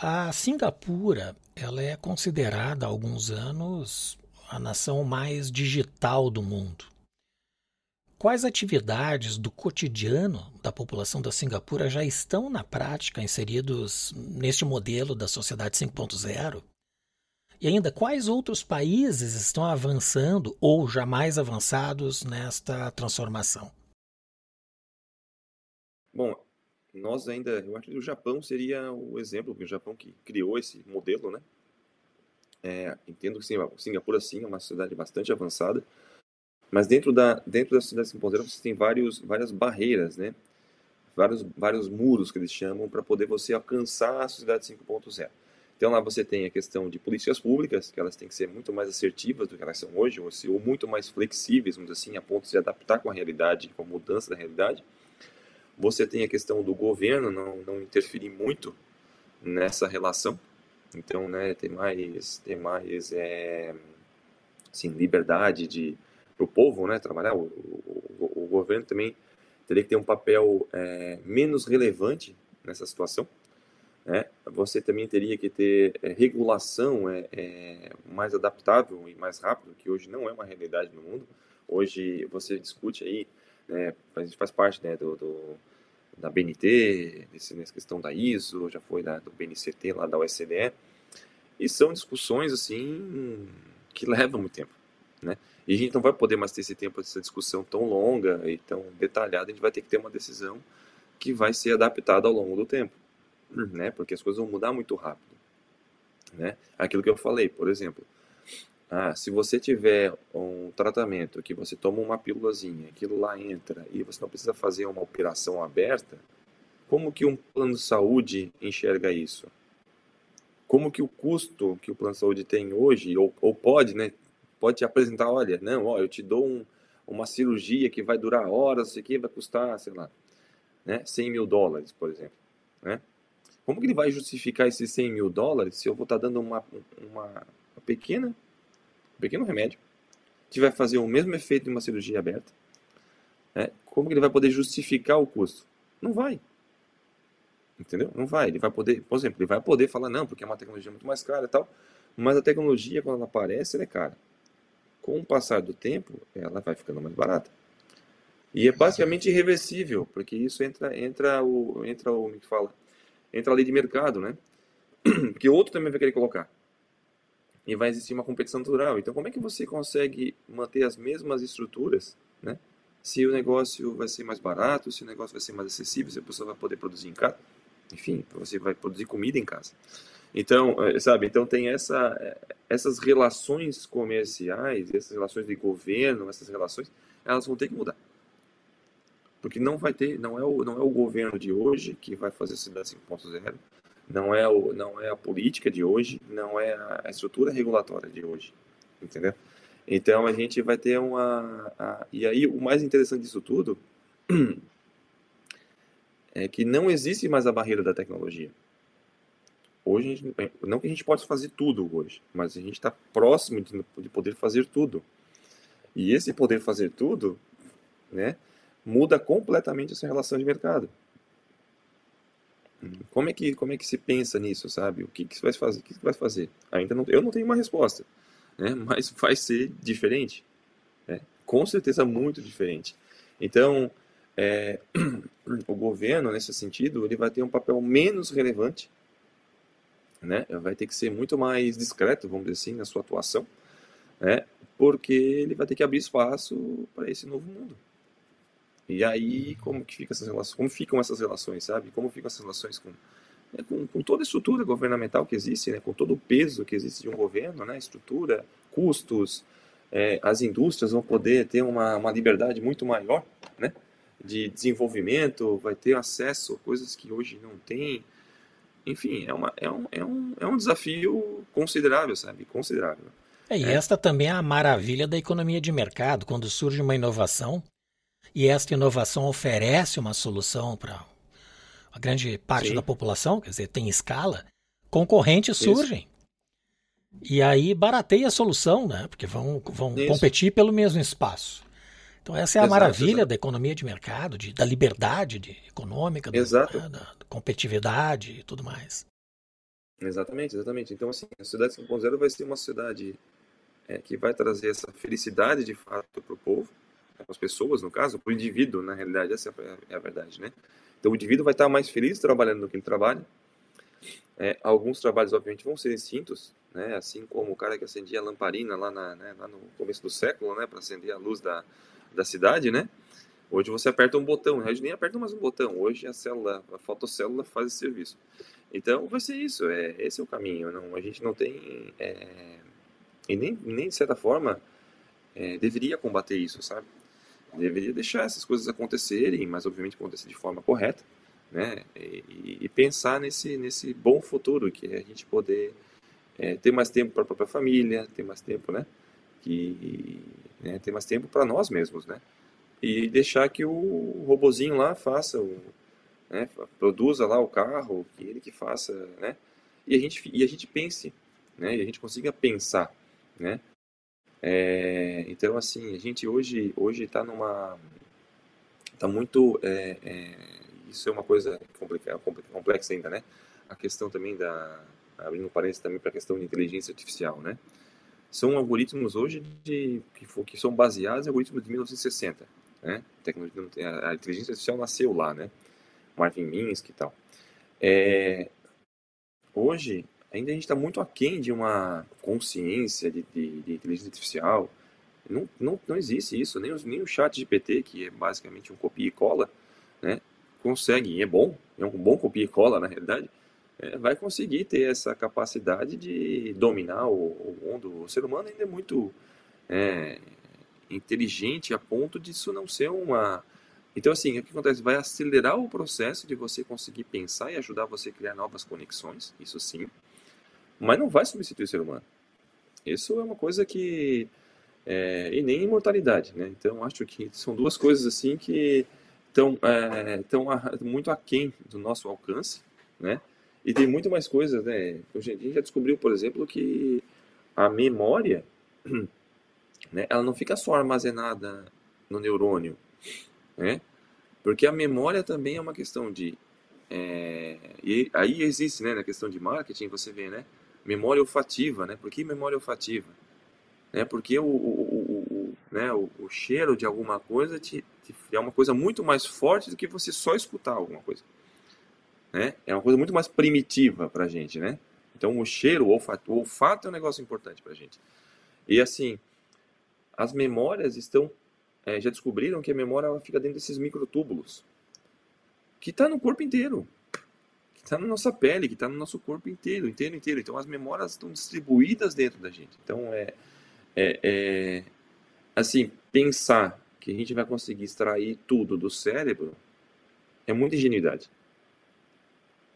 A Singapura, ela é considerada há alguns anos a nação mais digital do mundo. Quais atividades do cotidiano da população da Singapura já estão na prática inseridos neste modelo da sociedade 5.0? E ainda, quais outros países estão avançando ou jamais avançados nesta transformação? Bom, nós ainda, eu acho que o Japão seria o exemplo, o Japão que criou esse modelo, né? É, entendo que sim, Singapura sim é uma cidade bastante avançada, mas dentro da dentro da cidade 5.0 você tem vários várias barreiras, né? Vários vários muros que eles chamam para poder você alcançar a sociedade 5.0. Então lá você tem a questão de políticas públicas, que elas têm que ser muito mais assertivas do que elas são hoje, ou, ou muito mais flexíveis, vamos assim, a ponto de se adaptar com a realidade, com a mudança da realidade. Você tem a questão do governo não, não interferir muito nessa relação. Então, né, tem mais, tem mais é, assim, liberdade de para o povo, né, trabalhar. O, o, o, governo também teria que ter um papel é, menos relevante nessa situação. Né? Você também teria que ter é, regulação é, é, mais adaptável e mais rápido, que hoje não é uma realidade no mundo. Hoje você discute aí, né, a gente faz parte né, do, do da BNT, nessa questão da ISO, já foi da, do BNCT, lá da OSCE, e são discussões, assim, que levam muito tempo, né? E a gente não vai poder mais ter esse tempo, essa discussão tão longa e tão detalhada, a gente vai ter que ter uma decisão que vai ser adaptada ao longo do tempo, né? Porque as coisas vão mudar muito rápido, né? Aquilo que eu falei, por exemplo, ah, se você tiver um tratamento que você toma uma pílulazinha, aquilo lá entra e você não precisa fazer uma operação aberta, como que um plano de saúde enxerga isso? Como que o custo que o plano de saúde tem hoje, ou, ou pode, né, pode te apresentar, olha, não, ó, eu te dou um, uma cirurgia que vai durar horas, isso aqui vai custar, sei lá, né, 100 mil dólares, por exemplo, né? Como que ele vai justificar esses 100 mil dólares se eu vou estar dando uma, uma, uma pequena pequeno remédio, que vai fazer o mesmo efeito de uma cirurgia aberta, né? como que ele vai poder justificar o custo? Não vai. Entendeu? Não vai. Ele vai poder, por exemplo, ele vai poder falar, não, porque é uma tecnologia muito mais cara e tal, mas a tecnologia, quando ela aparece, ela é cara. Com o passar do tempo, ela vai ficando mais barata. E é basicamente irreversível, porque isso entra, entra o, entra o, é que fala? Entra a lei de mercado, né? Que outro também vai querer colocar e vai existir uma competição natural. Então, como é que você consegue manter as mesmas estruturas, né? Se o negócio vai ser mais barato, se o negócio vai ser mais acessível, se a pessoa vai poder produzir em casa, enfim, você vai produzir comida em casa. Então, eh, sabe, então tem essa, eh, essas relações comerciais, essas relações de governo, essas relações, elas vão ter que mudar. Porque não vai ter, não é o, não é o governo de hoje que vai fazer a cidade 5.0, não é, o, não é a política de hoje, não é a estrutura regulatória de hoje, entendeu? Então a gente vai ter uma. A, e aí o mais interessante disso tudo é que não existe mais a barreira da tecnologia. Hoje, gente, não que a gente possa fazer tudo hoje, mas a gente está próximo de, de, poder fazer tudo. E esse poder fazer tudo, né, muda completamente essa relação de mercado. Como é que como é que se pensa nisso, sabe? O que que vai fazer? O que você vai fazer? Ainda não, eu não tenho uma resposta, né? Mas vai ser diferente, né? Com certeza muito diferente. Então, é, o governo nesse sentido ele vai ter um papel menos relevante né? Vai ter que ser muito mais discreto, vamos dizer assim, na sua atuação, né? Porque ele vai ter que abrir espaço para esse novo mundo. E aí, como que fica essas relações? Como ficam essas relações, sabe? Como ficam essas relações com, né, com, com, toda a estrutura governamental que existe, né? Com todo o peso que existe de um governo, né? Estrutura, custos, é, as indústrias vão poder ter uma, uma liberdade muito maior, né? De desenvolvimento, vai ter acesso a coisas que hoje não tem, enfim, é, uma, é, um, é, um, é um desafio considerável, sabe? Considerável. É, e é. esta também é a maravilha da economia de mercado, quando surge uma inovação e esta inovação oferece uma solução para a grande parte Sim. da população, quer dizer, tem escala, concorrentes surgem. Isso. E aí barateia a solução, né? Porque vão, vão competir pelo mesmo espaço. Então essa é a exato, maravilha exato. da economia de mercado, de, da liberdade de, econômica, do, né, da competitividade e tudo mais. Exatamente, exatamente. Então assim, a sociedade 5.0 vai ser uma sociedade é, que vai trazer essa felicidade de fato para o povo, as pessoas no caso, para o indivíduo, na realidade essa é a verdade, né? Então o indivíduo vai estar mais feliz trabalhando no que ele trabalha. É, alguns trabalhos obviamente vão ser extintos, né? Assim como o cara que acendia a lamparina lá, na, né, lá no começo do século, né, para acender a luz da, da cidade, né? Hoje você aperta um botão, na nem aperta mais um botão, hoje a célula, a fotocélula faz esse serviço. Então vai ser isso, é, esse é o caminho, não, a gente não tem, é, e nem, nem de certa forma é, deveria combater isso, sabe? Deveria deixar essas coisas acontecerem, mas obviamente acontecer de forma correta, né? E, e pensar nesse, nesse bom futuro, que é a gente poder é, ter mais tempo para a própria família, ter mais tempo, né? Que né? Ter mais tempo para nós mesmos, né? E deixar que o robozinho lá faça o, né? Produza lá o carro, que ele que faça, né? E a gente e a gente pense, né? E a gente consiga pensar, né? É, então assim, a gente hoje hoje está numa está muito é, é, isso é uma coisa complexa ainda, né? A questão também da abrindo parênteses também para a questão de inteligência artificial, né? são algoritmos hoje de, que, que são baseados em algoritmos de 1960. Né? A inteligência artificial nasceu lá, né? Marvin Minsky e tal. É, hoje, ainda a gente está muito aquém de uma consciência de, de, de, inteligência artificial. Não, não, não existe isso, nem, os, nem o chat GPT, que é basicamente um copia e cola, né? consegue, é bom, é um bom copia e cola na realidade, é, vai conseguir ter essa capacidade de dominar o, o mundo. O ser humano ainda é muito é, inteligente a ponto disso não ser uma. Então, assim, o que acontece? Vai acelerar o processo de você conseguir pensar e ajudar você a criar novas conexões, isso sim, mas não vai substituir o ser humano. Isso é uma coisa que. É, e nem imortalidade, né? Então, acho que são duas coisas assim que estão é, muito aquém do nosso alcance, né? E tem muito mais coisas, né? A gente já descobriu, por exemplo, que a memória, né, ela não fica só armazenada no neurônio, né? Porque a memória também é uma questão de... É, e aí existe, né, na questão de marketing, você vê, né? Memória olfativa, né? Por que memória olfativa? Né? Porque o, o, o, o né, o, o, cheiro de alguma coisa te, te, é uma coisa muito mais forte do que você só escutar alguma coisa né? É uma coisa muito mais primitiva para gente, né? Então o cheiro, o olfato, o olfato é um negócio importante para gente. E assim, as memórias estão, é, já descobriram que a memória ela fica dentro desses microtúbulos, que está no corpo inteiro, está na nossa pele, que está no nosso corpo inteiro, inteiro, inteiro. Então as memórias estão distribuídas dentro da gente. Então é, é, é assim, pensar que a gente vai conseguir extrair tudo do cérebro é muita ingenuidade.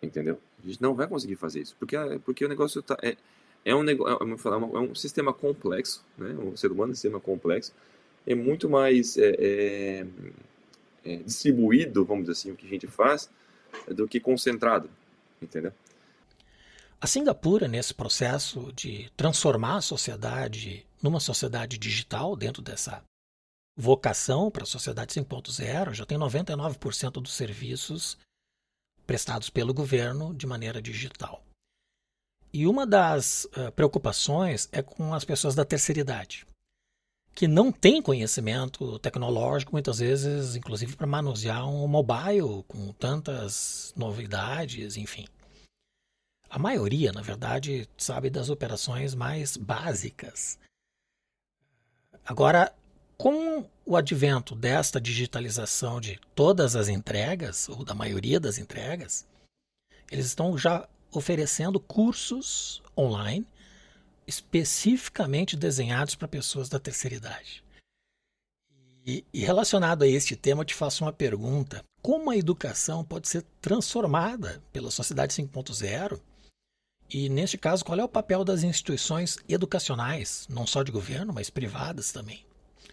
Entendeu? A gente não vai conseguir fazer isso. Porque, porque o negócio tá, é, é um, é, é um sistema complexo, né? O ser humano é um sistema complexo, é muito mais é, é, é, distribuído, vamos dizer assim, o que a gente faz, do que concentrado, entendeu? A Singapura, nesse processo de transformar a sociedade numa sociedade digital, dentro dessa vocação para a sociedade 5.0, já tem 99% dos serviços prestados pelo governo de maneira digital. E uma das uh, preocupações é com as pessoas da terceira idade, que não têm conhecimento tecnológico, muitas vezes, inclusive para manusear um mobile com tantas novidades, enfim. A maioria, na verdade, sabe das operações mais básicas. Agora, com o advento desta digitalização de todas as entregas, ou da maioria das entregas, eles estão já oferecendo cursos online especificamente desenhados para pessoas da terceira idade. E, e, relacionado a este tema, eu te faço uma pergunta: como a educação pode ser transformada pela sociedade 5.0? E, neste caso, qual é o papel das instituições educacionais, não só de governo, mas privadas também?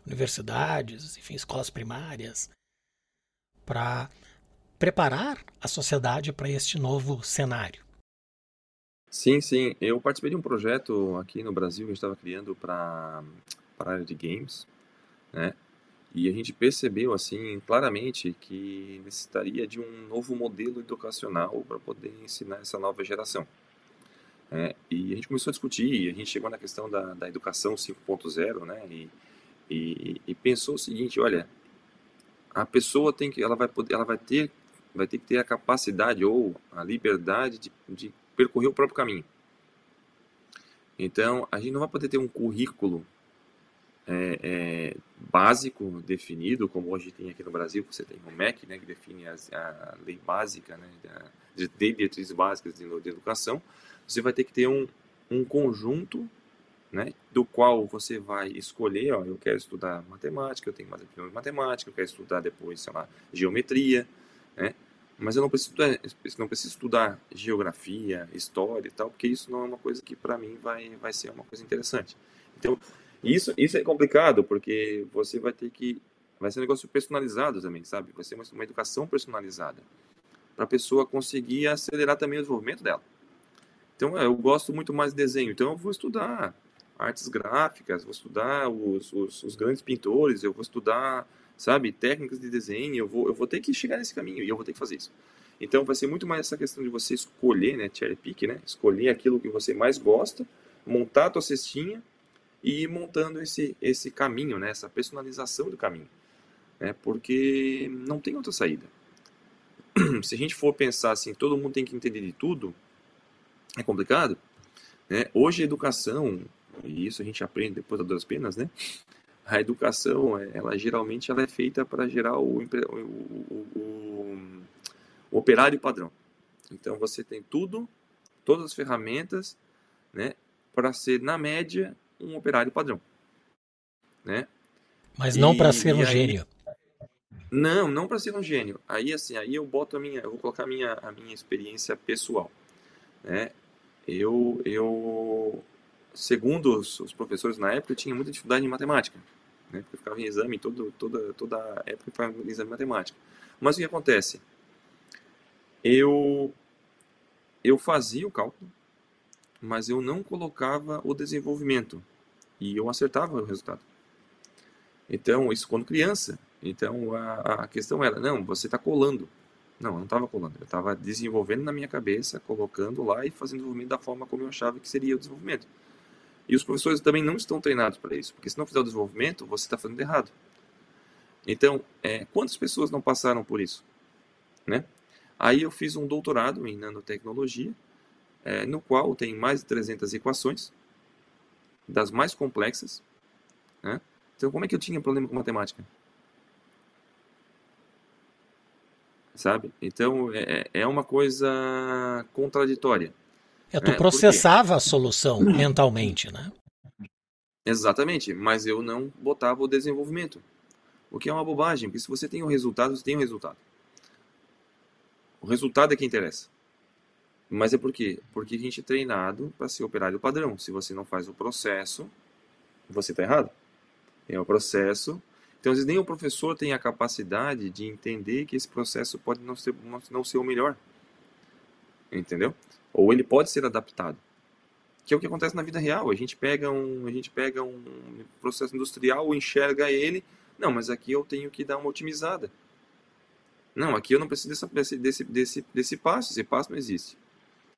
Universidades, enfim, escolas primárias, para preparar a sociedade para este novo cenário. Sim, sim. Eu participei de um projeto aqui no Brasil que a gente estava criando para a área de games, né? E a gente percebeu, assim, claramente que necessitaria de um novo modelo educacional para poder ensinar essa nova geração. É, e a gente começou a discutir, a gente chegou na questão da, da educação 5.0, né? E, e, e, pensou o seguinte, olha, a pessoa tem que, ela vai poder, ela vai ter, vai ter que ter a capacidade ou a liberdade de, de percorrer o próprio caminho. Então, a gente não vai poder ter um currículo é, é, básico definido, como hoje tem aqui no Brasil, você tem o MEC, né, que define as, a lei básica, né, de, diretrizes básicas de, de, educação. Você vai ter que ter um, um conjunto né, do qual você vai escolher, ó, eu quero estudar matemática, eu tenho mais de matemática, eu quero estudar depois, sei lá, geometria, né, mas eu não preciso, não preciso estudar geografia, história e tal, porque isso não é uma coisa que para mim vai, vai ser uma coisa interessante. Então, isso, isso é complicado, porque você vai ter que. Vai ser um negócio personalizado também, sabe? Vai ser uma, uma educação personalizada. Para a pessoa conseguir acelerar também o desenvolvimento dela. Então, eu gosto muito mais de desenho. Então, eu vou estudar artes gráficas, vou estudar os, os, os grandes pintores, eu vou estudar sabe, técnicas de desenho, eu vou, eu vou ter que chegar nesse caminho e eu vou ter que fazer isso. Então vai ser muito mais essa questão de você escolher, né, cherry pick, né, escolher aquilo que você mais gosta, montar a tua cestinha e ir montando esse, esse caminho, né, essa personalização do caminho, né, porque não tem outra saída. Se a gente for pensar assim, todo mundo tem que entender de tudo, é complicado, né? Hoje a educação, e isso a gente aprende depois das penas, né? a educação, é, ela geralmente ela é feita para gerar o, o, o, o, operário padrão. Então você tem tudo, todas as ferramentas, né, para ser na média um operário padrão, né? Mas não para ser um aí, gênio. Não, não para ser um gênio. Aí assim, aí eu boto a minha, eu vou colocar a minha a minha experiência pessoal, né? Eu eu segundo os, os professores na época, eu tinha muita dificuldade em matemática né? Porque eu ficava em exame todo, toda, toda época eu ficava exame de matemática. Mas o que acontece? Eu, eu fazia o cálculo, mas eu não colocava o desenvolvimento. E eu acertava o resultado. Então, isso quando criança. Então, a, a questão era, não, você está colando. Não, eu não estava colando. Eu estava desenvolvendo na minha cabeça, colocando lá e fazendo o desenvolvimento da forma como eu achava que seria o desenvolvimento. E os professores também não estão treinados para isso, porque se não fizer o desenvolvimento, você está fazendo errado. Então, é, quantas pessoas não passaram por isso? Né? Aí eu fiz um doutorado em nanotecnologia, é, no qual tem mais de 300 equações, das mais complexas. Né? Então, como é que eu tinha problema com matemática? Sabe? Então, é, é uma coisa contraditória. É, tu é, processava a solução mentalmente, né? Exatamente, mas eu não botava o desenvolvimento. O que é uma bobagem, porque se você tem o um resultado, você tem o um resultado. O resultado é que interessa. Mas é por quê? Porque a gente é treinado para ser operário padrão. Se você não faz o processo, você está errado. É o processo. Então, às vezes, nem o professor tem a capacidade de entender que esse processo pode não ser, não ser o melhor. Entendeu? Ou ele pode ser adaptado. Que é o que acontece na vida real. A gente pega um, a gente pega um processo industrial, enxerga ele. Não, mas aqui eu tenho que dar uma otimizada. Não, aqui eu não preciso desse, desse, desse, desse passo. Esse passo não existe.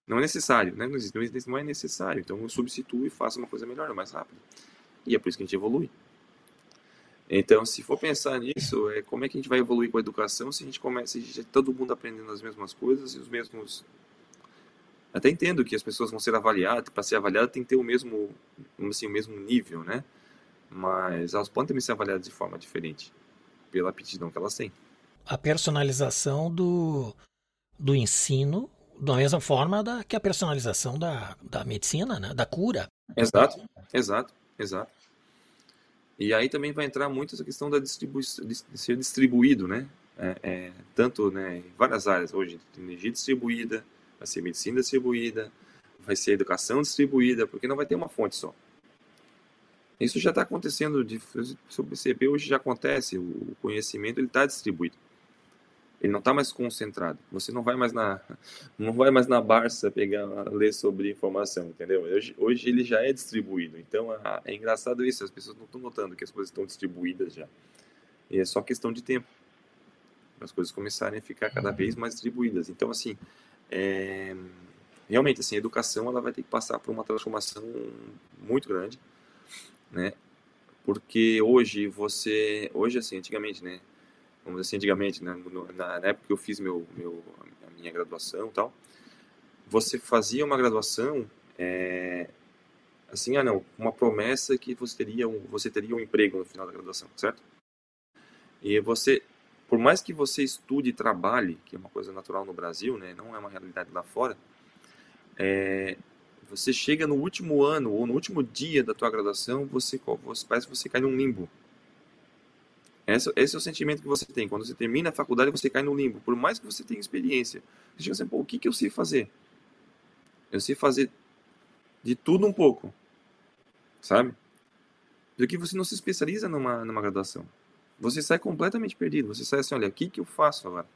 Não é necessário, né? Não, existe, não é necessário. Então eu substituo e faço uma coisa melhor, mais rápido. E é por isso que a gente evolui. Então, se for pensar nisso, é como é que a gente vai evoluir com a educação se a gente começa, a gente é todo mundo aprendendo as mesmas coisas e os mesmos. Até entendo que as pessoas vão ser avaliadas, para ser avaliada tem que ter o mesmo, assim, o mesmo nível, né? Mas elas podem também ser avaliadas de forma diferente, pela aptidão que elas têm. A personalização do, do ensino da mesma forma da, que a personalização da, da medicina, né? da cura. Exato, exato, exato. E aí também vai entrar muito essa questão da de ser distribuído, né? É, é, tanto né, em várias áreas hoje, energia distribuída, vai ser medicina distribuída, vai ser educação distribuída, porque não vai ter uma fonte só. Isso já está acontecendo, de, se eu perceber, hoje já acontece, o conhecimento está distribuído. Ele não está mais concentrado. Você não vai mais na não vai mais na Barça pegar ler sobre informação, entendeu? Hoje, hoje ele já é distribuído. Então a, é engraçado isso. As pessoas não estão notando que as coisas estão distribuídas já. E é só questão de tempo as coisas começarem a ficar cada vez mais distribuídas. Então assim, é, realmente assim, a educação ela vai ter que passar por uma transformação muito grande, né? Porque hoje você, hoje assim, antigamente, né? Vamos dizer assim, antigamente, né, na, na, época que eu fiz meu, meu, a minha graduação e tal, você fazia uma graduação, é, assim, ah não, uma promessa que você teria, um, você teria um emprego no final da graduação, certo? E você, por mais que você estude e trabalhe, que é uma coisa natural no Brasil, né, não é uma realidade lá fora, é, você chega no último ano ou no último dia da tua graduação, você, você parece que você cai num limbo esse, esse, é o sentimento que você tem. Quando você termina a faculdade, você cai no limbo. Por mais que você tenha experiência. Você chega assim, pô, o que, que eu sei fazer? Eu sei fazer de tudo um pouco. Sabe? Porque você não se especializa numa, numa graduação. Você sai completamente perdido. Você sai assim, olha, o que, que eu faço agora?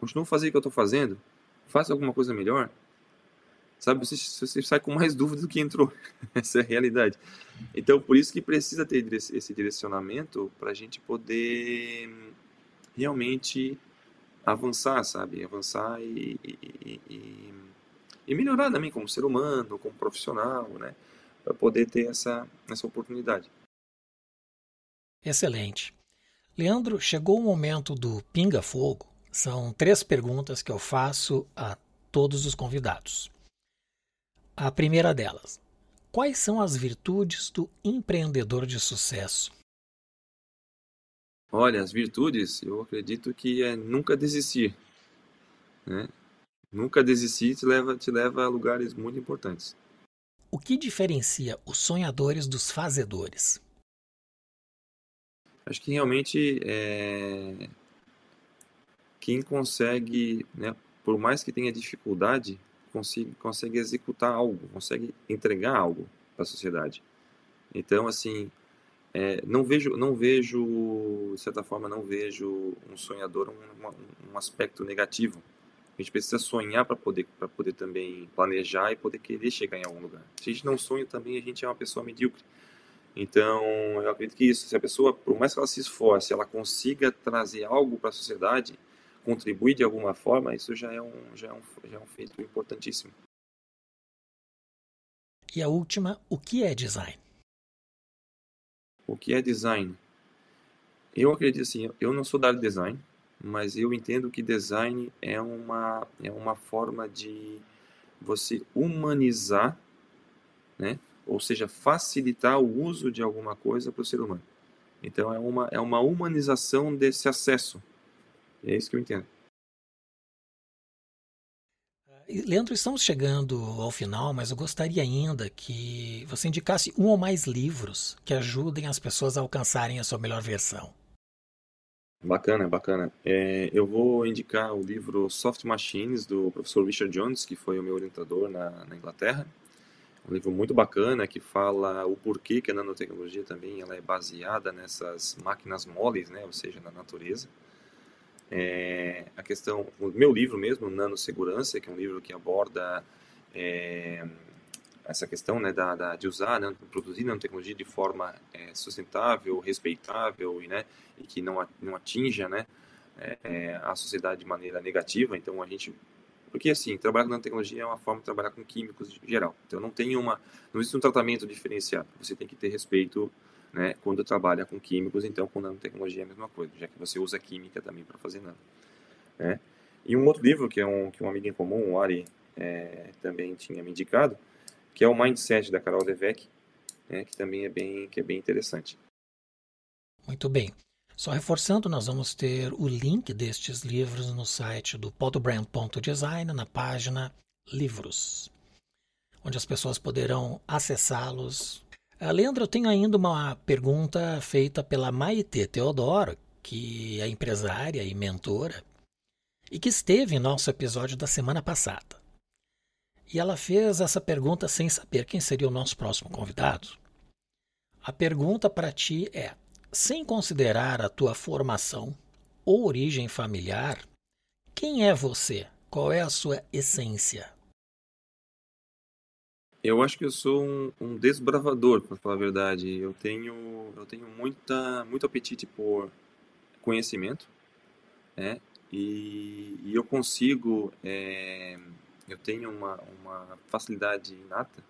Continuo fazer o que eu estou fazendo? Faço alguma coisa melhor? Sabe, você, você sai com mais dúvida do que entrou. Essa é a realidade. Então, por isso que precisa ter esse direcionamento para a gente poder realmente avançar, sabe? Avançar e, e, e, e melhorar também como ser humano, como profissional, né? Para poder ter essa, essa oportunidade. Excelente. Leandro, chegou o momento do pinga-fogo. São três perguntas que eu faço a todos os convidados. A primeira delas: quais são as virtudes do empreendedor de sucesso? Olha, as virtudes, eu acredito que é nunca desistir. Né? Nunca desistir te leva, te leva a lugares muito importantes. O que diferencia os sonhadores dos fazedores? Acho que realmente é... quem consegue, né, por mais que tenha dificuldade, consegue, consegue executar algo, consegue entregar algo para a sociedade. Então, assim, é, não vejo, não vejo, de certa forma, não vejo um sonhador um, um aspecto negativo. A gente precisa sonhar para poder, poder também planejar e poder querer chegar em algum lugar. Se a gente não sonha também, a gente é uma pessoa medíocre. Então, eu acredito que isso, se a pessoa, por mais que ela se esforce, ela consiga trazer algo para a sociedade, contribuir de alguma forma, isso já é um, já é um, já é um feito importantíssimo. E a última, o que é design? O que é design? Eu acredito assim, eu não sou da área de design, mas eu entendo que design é uma, é uma forma de você humanizar, né? ou seja, facilitar o uso de alguma coisa para o ser humano. Então é uma, é uma humanização desse acesso é isso que eu entendo. Leandro, estamos chegando ao final, mas eu gostaria ainda que você indicasse um ou mais livros que ajudem as pessoas a alcançarem a sua melhor versão. Bacana, bacana. É, eu vou indicar o livro Soft Machines, do professor Richard Jones, que foi o meu orientador na, na Inglaterra. Um livro muito bacana que fala o porquê que a nanotecnologia também ela é baseada nessas máquinas moles, né, ou seja, na natureza. É, a questão, o meu livro mesmo, Nanosegurança, que é um livro que aborda é, essa questão né, da, da, de usar, né, produzir nanotecnologia de forma é, sustentável, respeitável e, né, e que não, não atinja né, é, a sociedade de maneira negativa. Então a gente porque assim, trabalhar com nanotecnologia é uma forma de trabalhar com químicos em geral. Então não tem uma, não existe um tratamento diferenciado. Você tem que ter respeito, né, quando trabalha com químicos. Então com nanotecnologia é a mesma coisa, já que você usa química também para fazer nano. Né? E um outro livro que é um que um amigo em comum, o Ari, é, também tinha me indicado, que é o Mindset da Carol Dweck, né, que também é bem, que é bem interessante. Muito bem. Só reforçando, nós vamos ter o link destes livros no site do podbrand.design, na página Livros, onde as pessoas poderão acessá-los. Uh, Leandro, eu tenho ainda uma pergunta feita pela Maite Teodoro, que é empresária e mentora, e que esteve em nosso episódio da semana passada. E ela fez essa pergunta sem saber quem seria o nosso próximo convidado. A pergunta para ti é: sem considerar a tua formação ou origem familiar, quem é você? Qual é a sua essência? Eu acho que eu sou um, um desbravador, para falar a verdade. Eu tenho, eu tenho muita, muito apetite por conhecimento, né? E, e eu consigo é, eu tenho uma, uma facilidade inata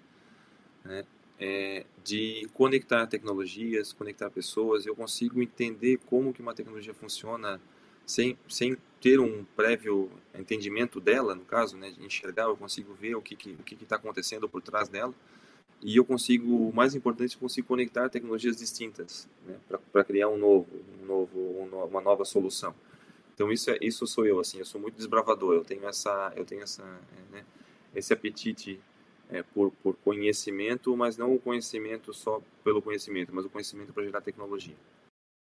né, é, de conectar tecnologias, conectar pessoas. Eu consigo entender como que uma tecnologia funciona sem, sem ter um prévio entendimento dela, no caso, né, enxergar, eu consigo ver o que está que, o que que tá acontecendo por trás dela. E eu consigo, o mais importante, eu consigo conectar tecnologias distintas né, para criar um novo, um novo, uma nova solução. Então isso é isso sou eu assim, eu sou muito desbravador. Eu tenho essa eu tenho essa é, né, esse apetite é, por, por conhecimento, mas não o conhecimento só pelo conhecimento, mas o conhecimento para gerar tecnologia.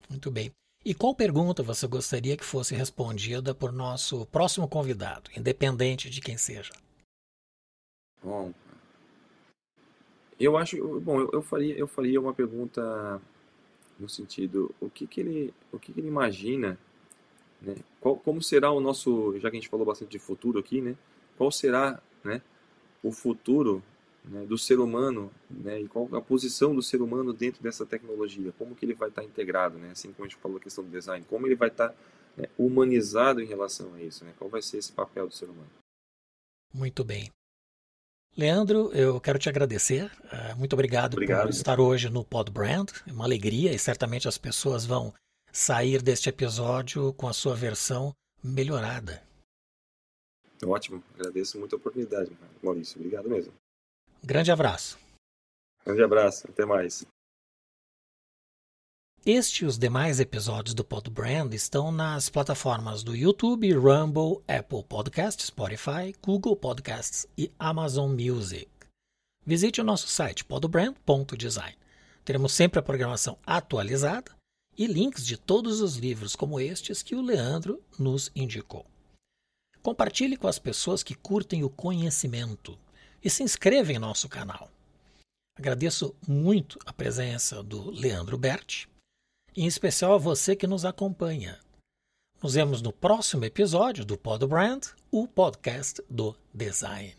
Muito bem. E qual pergunta você gostaria que fosse respondida por nosso próximo convidado, independente de quem seja? Bom, eu acho, bom, eu, eu faria, eu faria uma pergunta no sentido, o que que ele, o que que ele imagina né? Qual, como será o nosso, já que a gente falou bastante de futuro aqui, né? qual será né, o futuro né, do ser humano né, e qual a posição do ser humano dentro dessa tecnologia? Como que ele vai estar integrado, né? assim como a gente falou a questão do design, como ele vai estar né, humanizado em relação a isso? Né? Qual vai ser esse papel do ser humano? Muito bem. Leandro, eu quero te agradecer. Uh, muito obrigado, obrigado, por estar hoje no Pod Brand. É uma alegria e certamente as pessoas vão sair deste episódio com a sua versão melhorada. Ótimo, agradeço muito a oportunidade, Maurício. Obrigado mesmo. Grande abraço. Grande abraço, até mais. Este e os demais episódios do Pod Brand estão nas plataformas do YouTube, Rumble, Apple Podcasts, Spotify, Google Podcasts e Amazon Music. Visite o nosso site podbrand.design. Teremos sempre a programação atualizada e links de todos os livros como estes que o Leandro nos indicou. Compartilhe com as pessoas que curtem o conhecimento e se inscreva em nosso canal. Agradeço muito a presença do Leandro Berti, em especial a você que nos acompanha. Nos vemos no próximo episódio do Pod Brand, o podcast do design.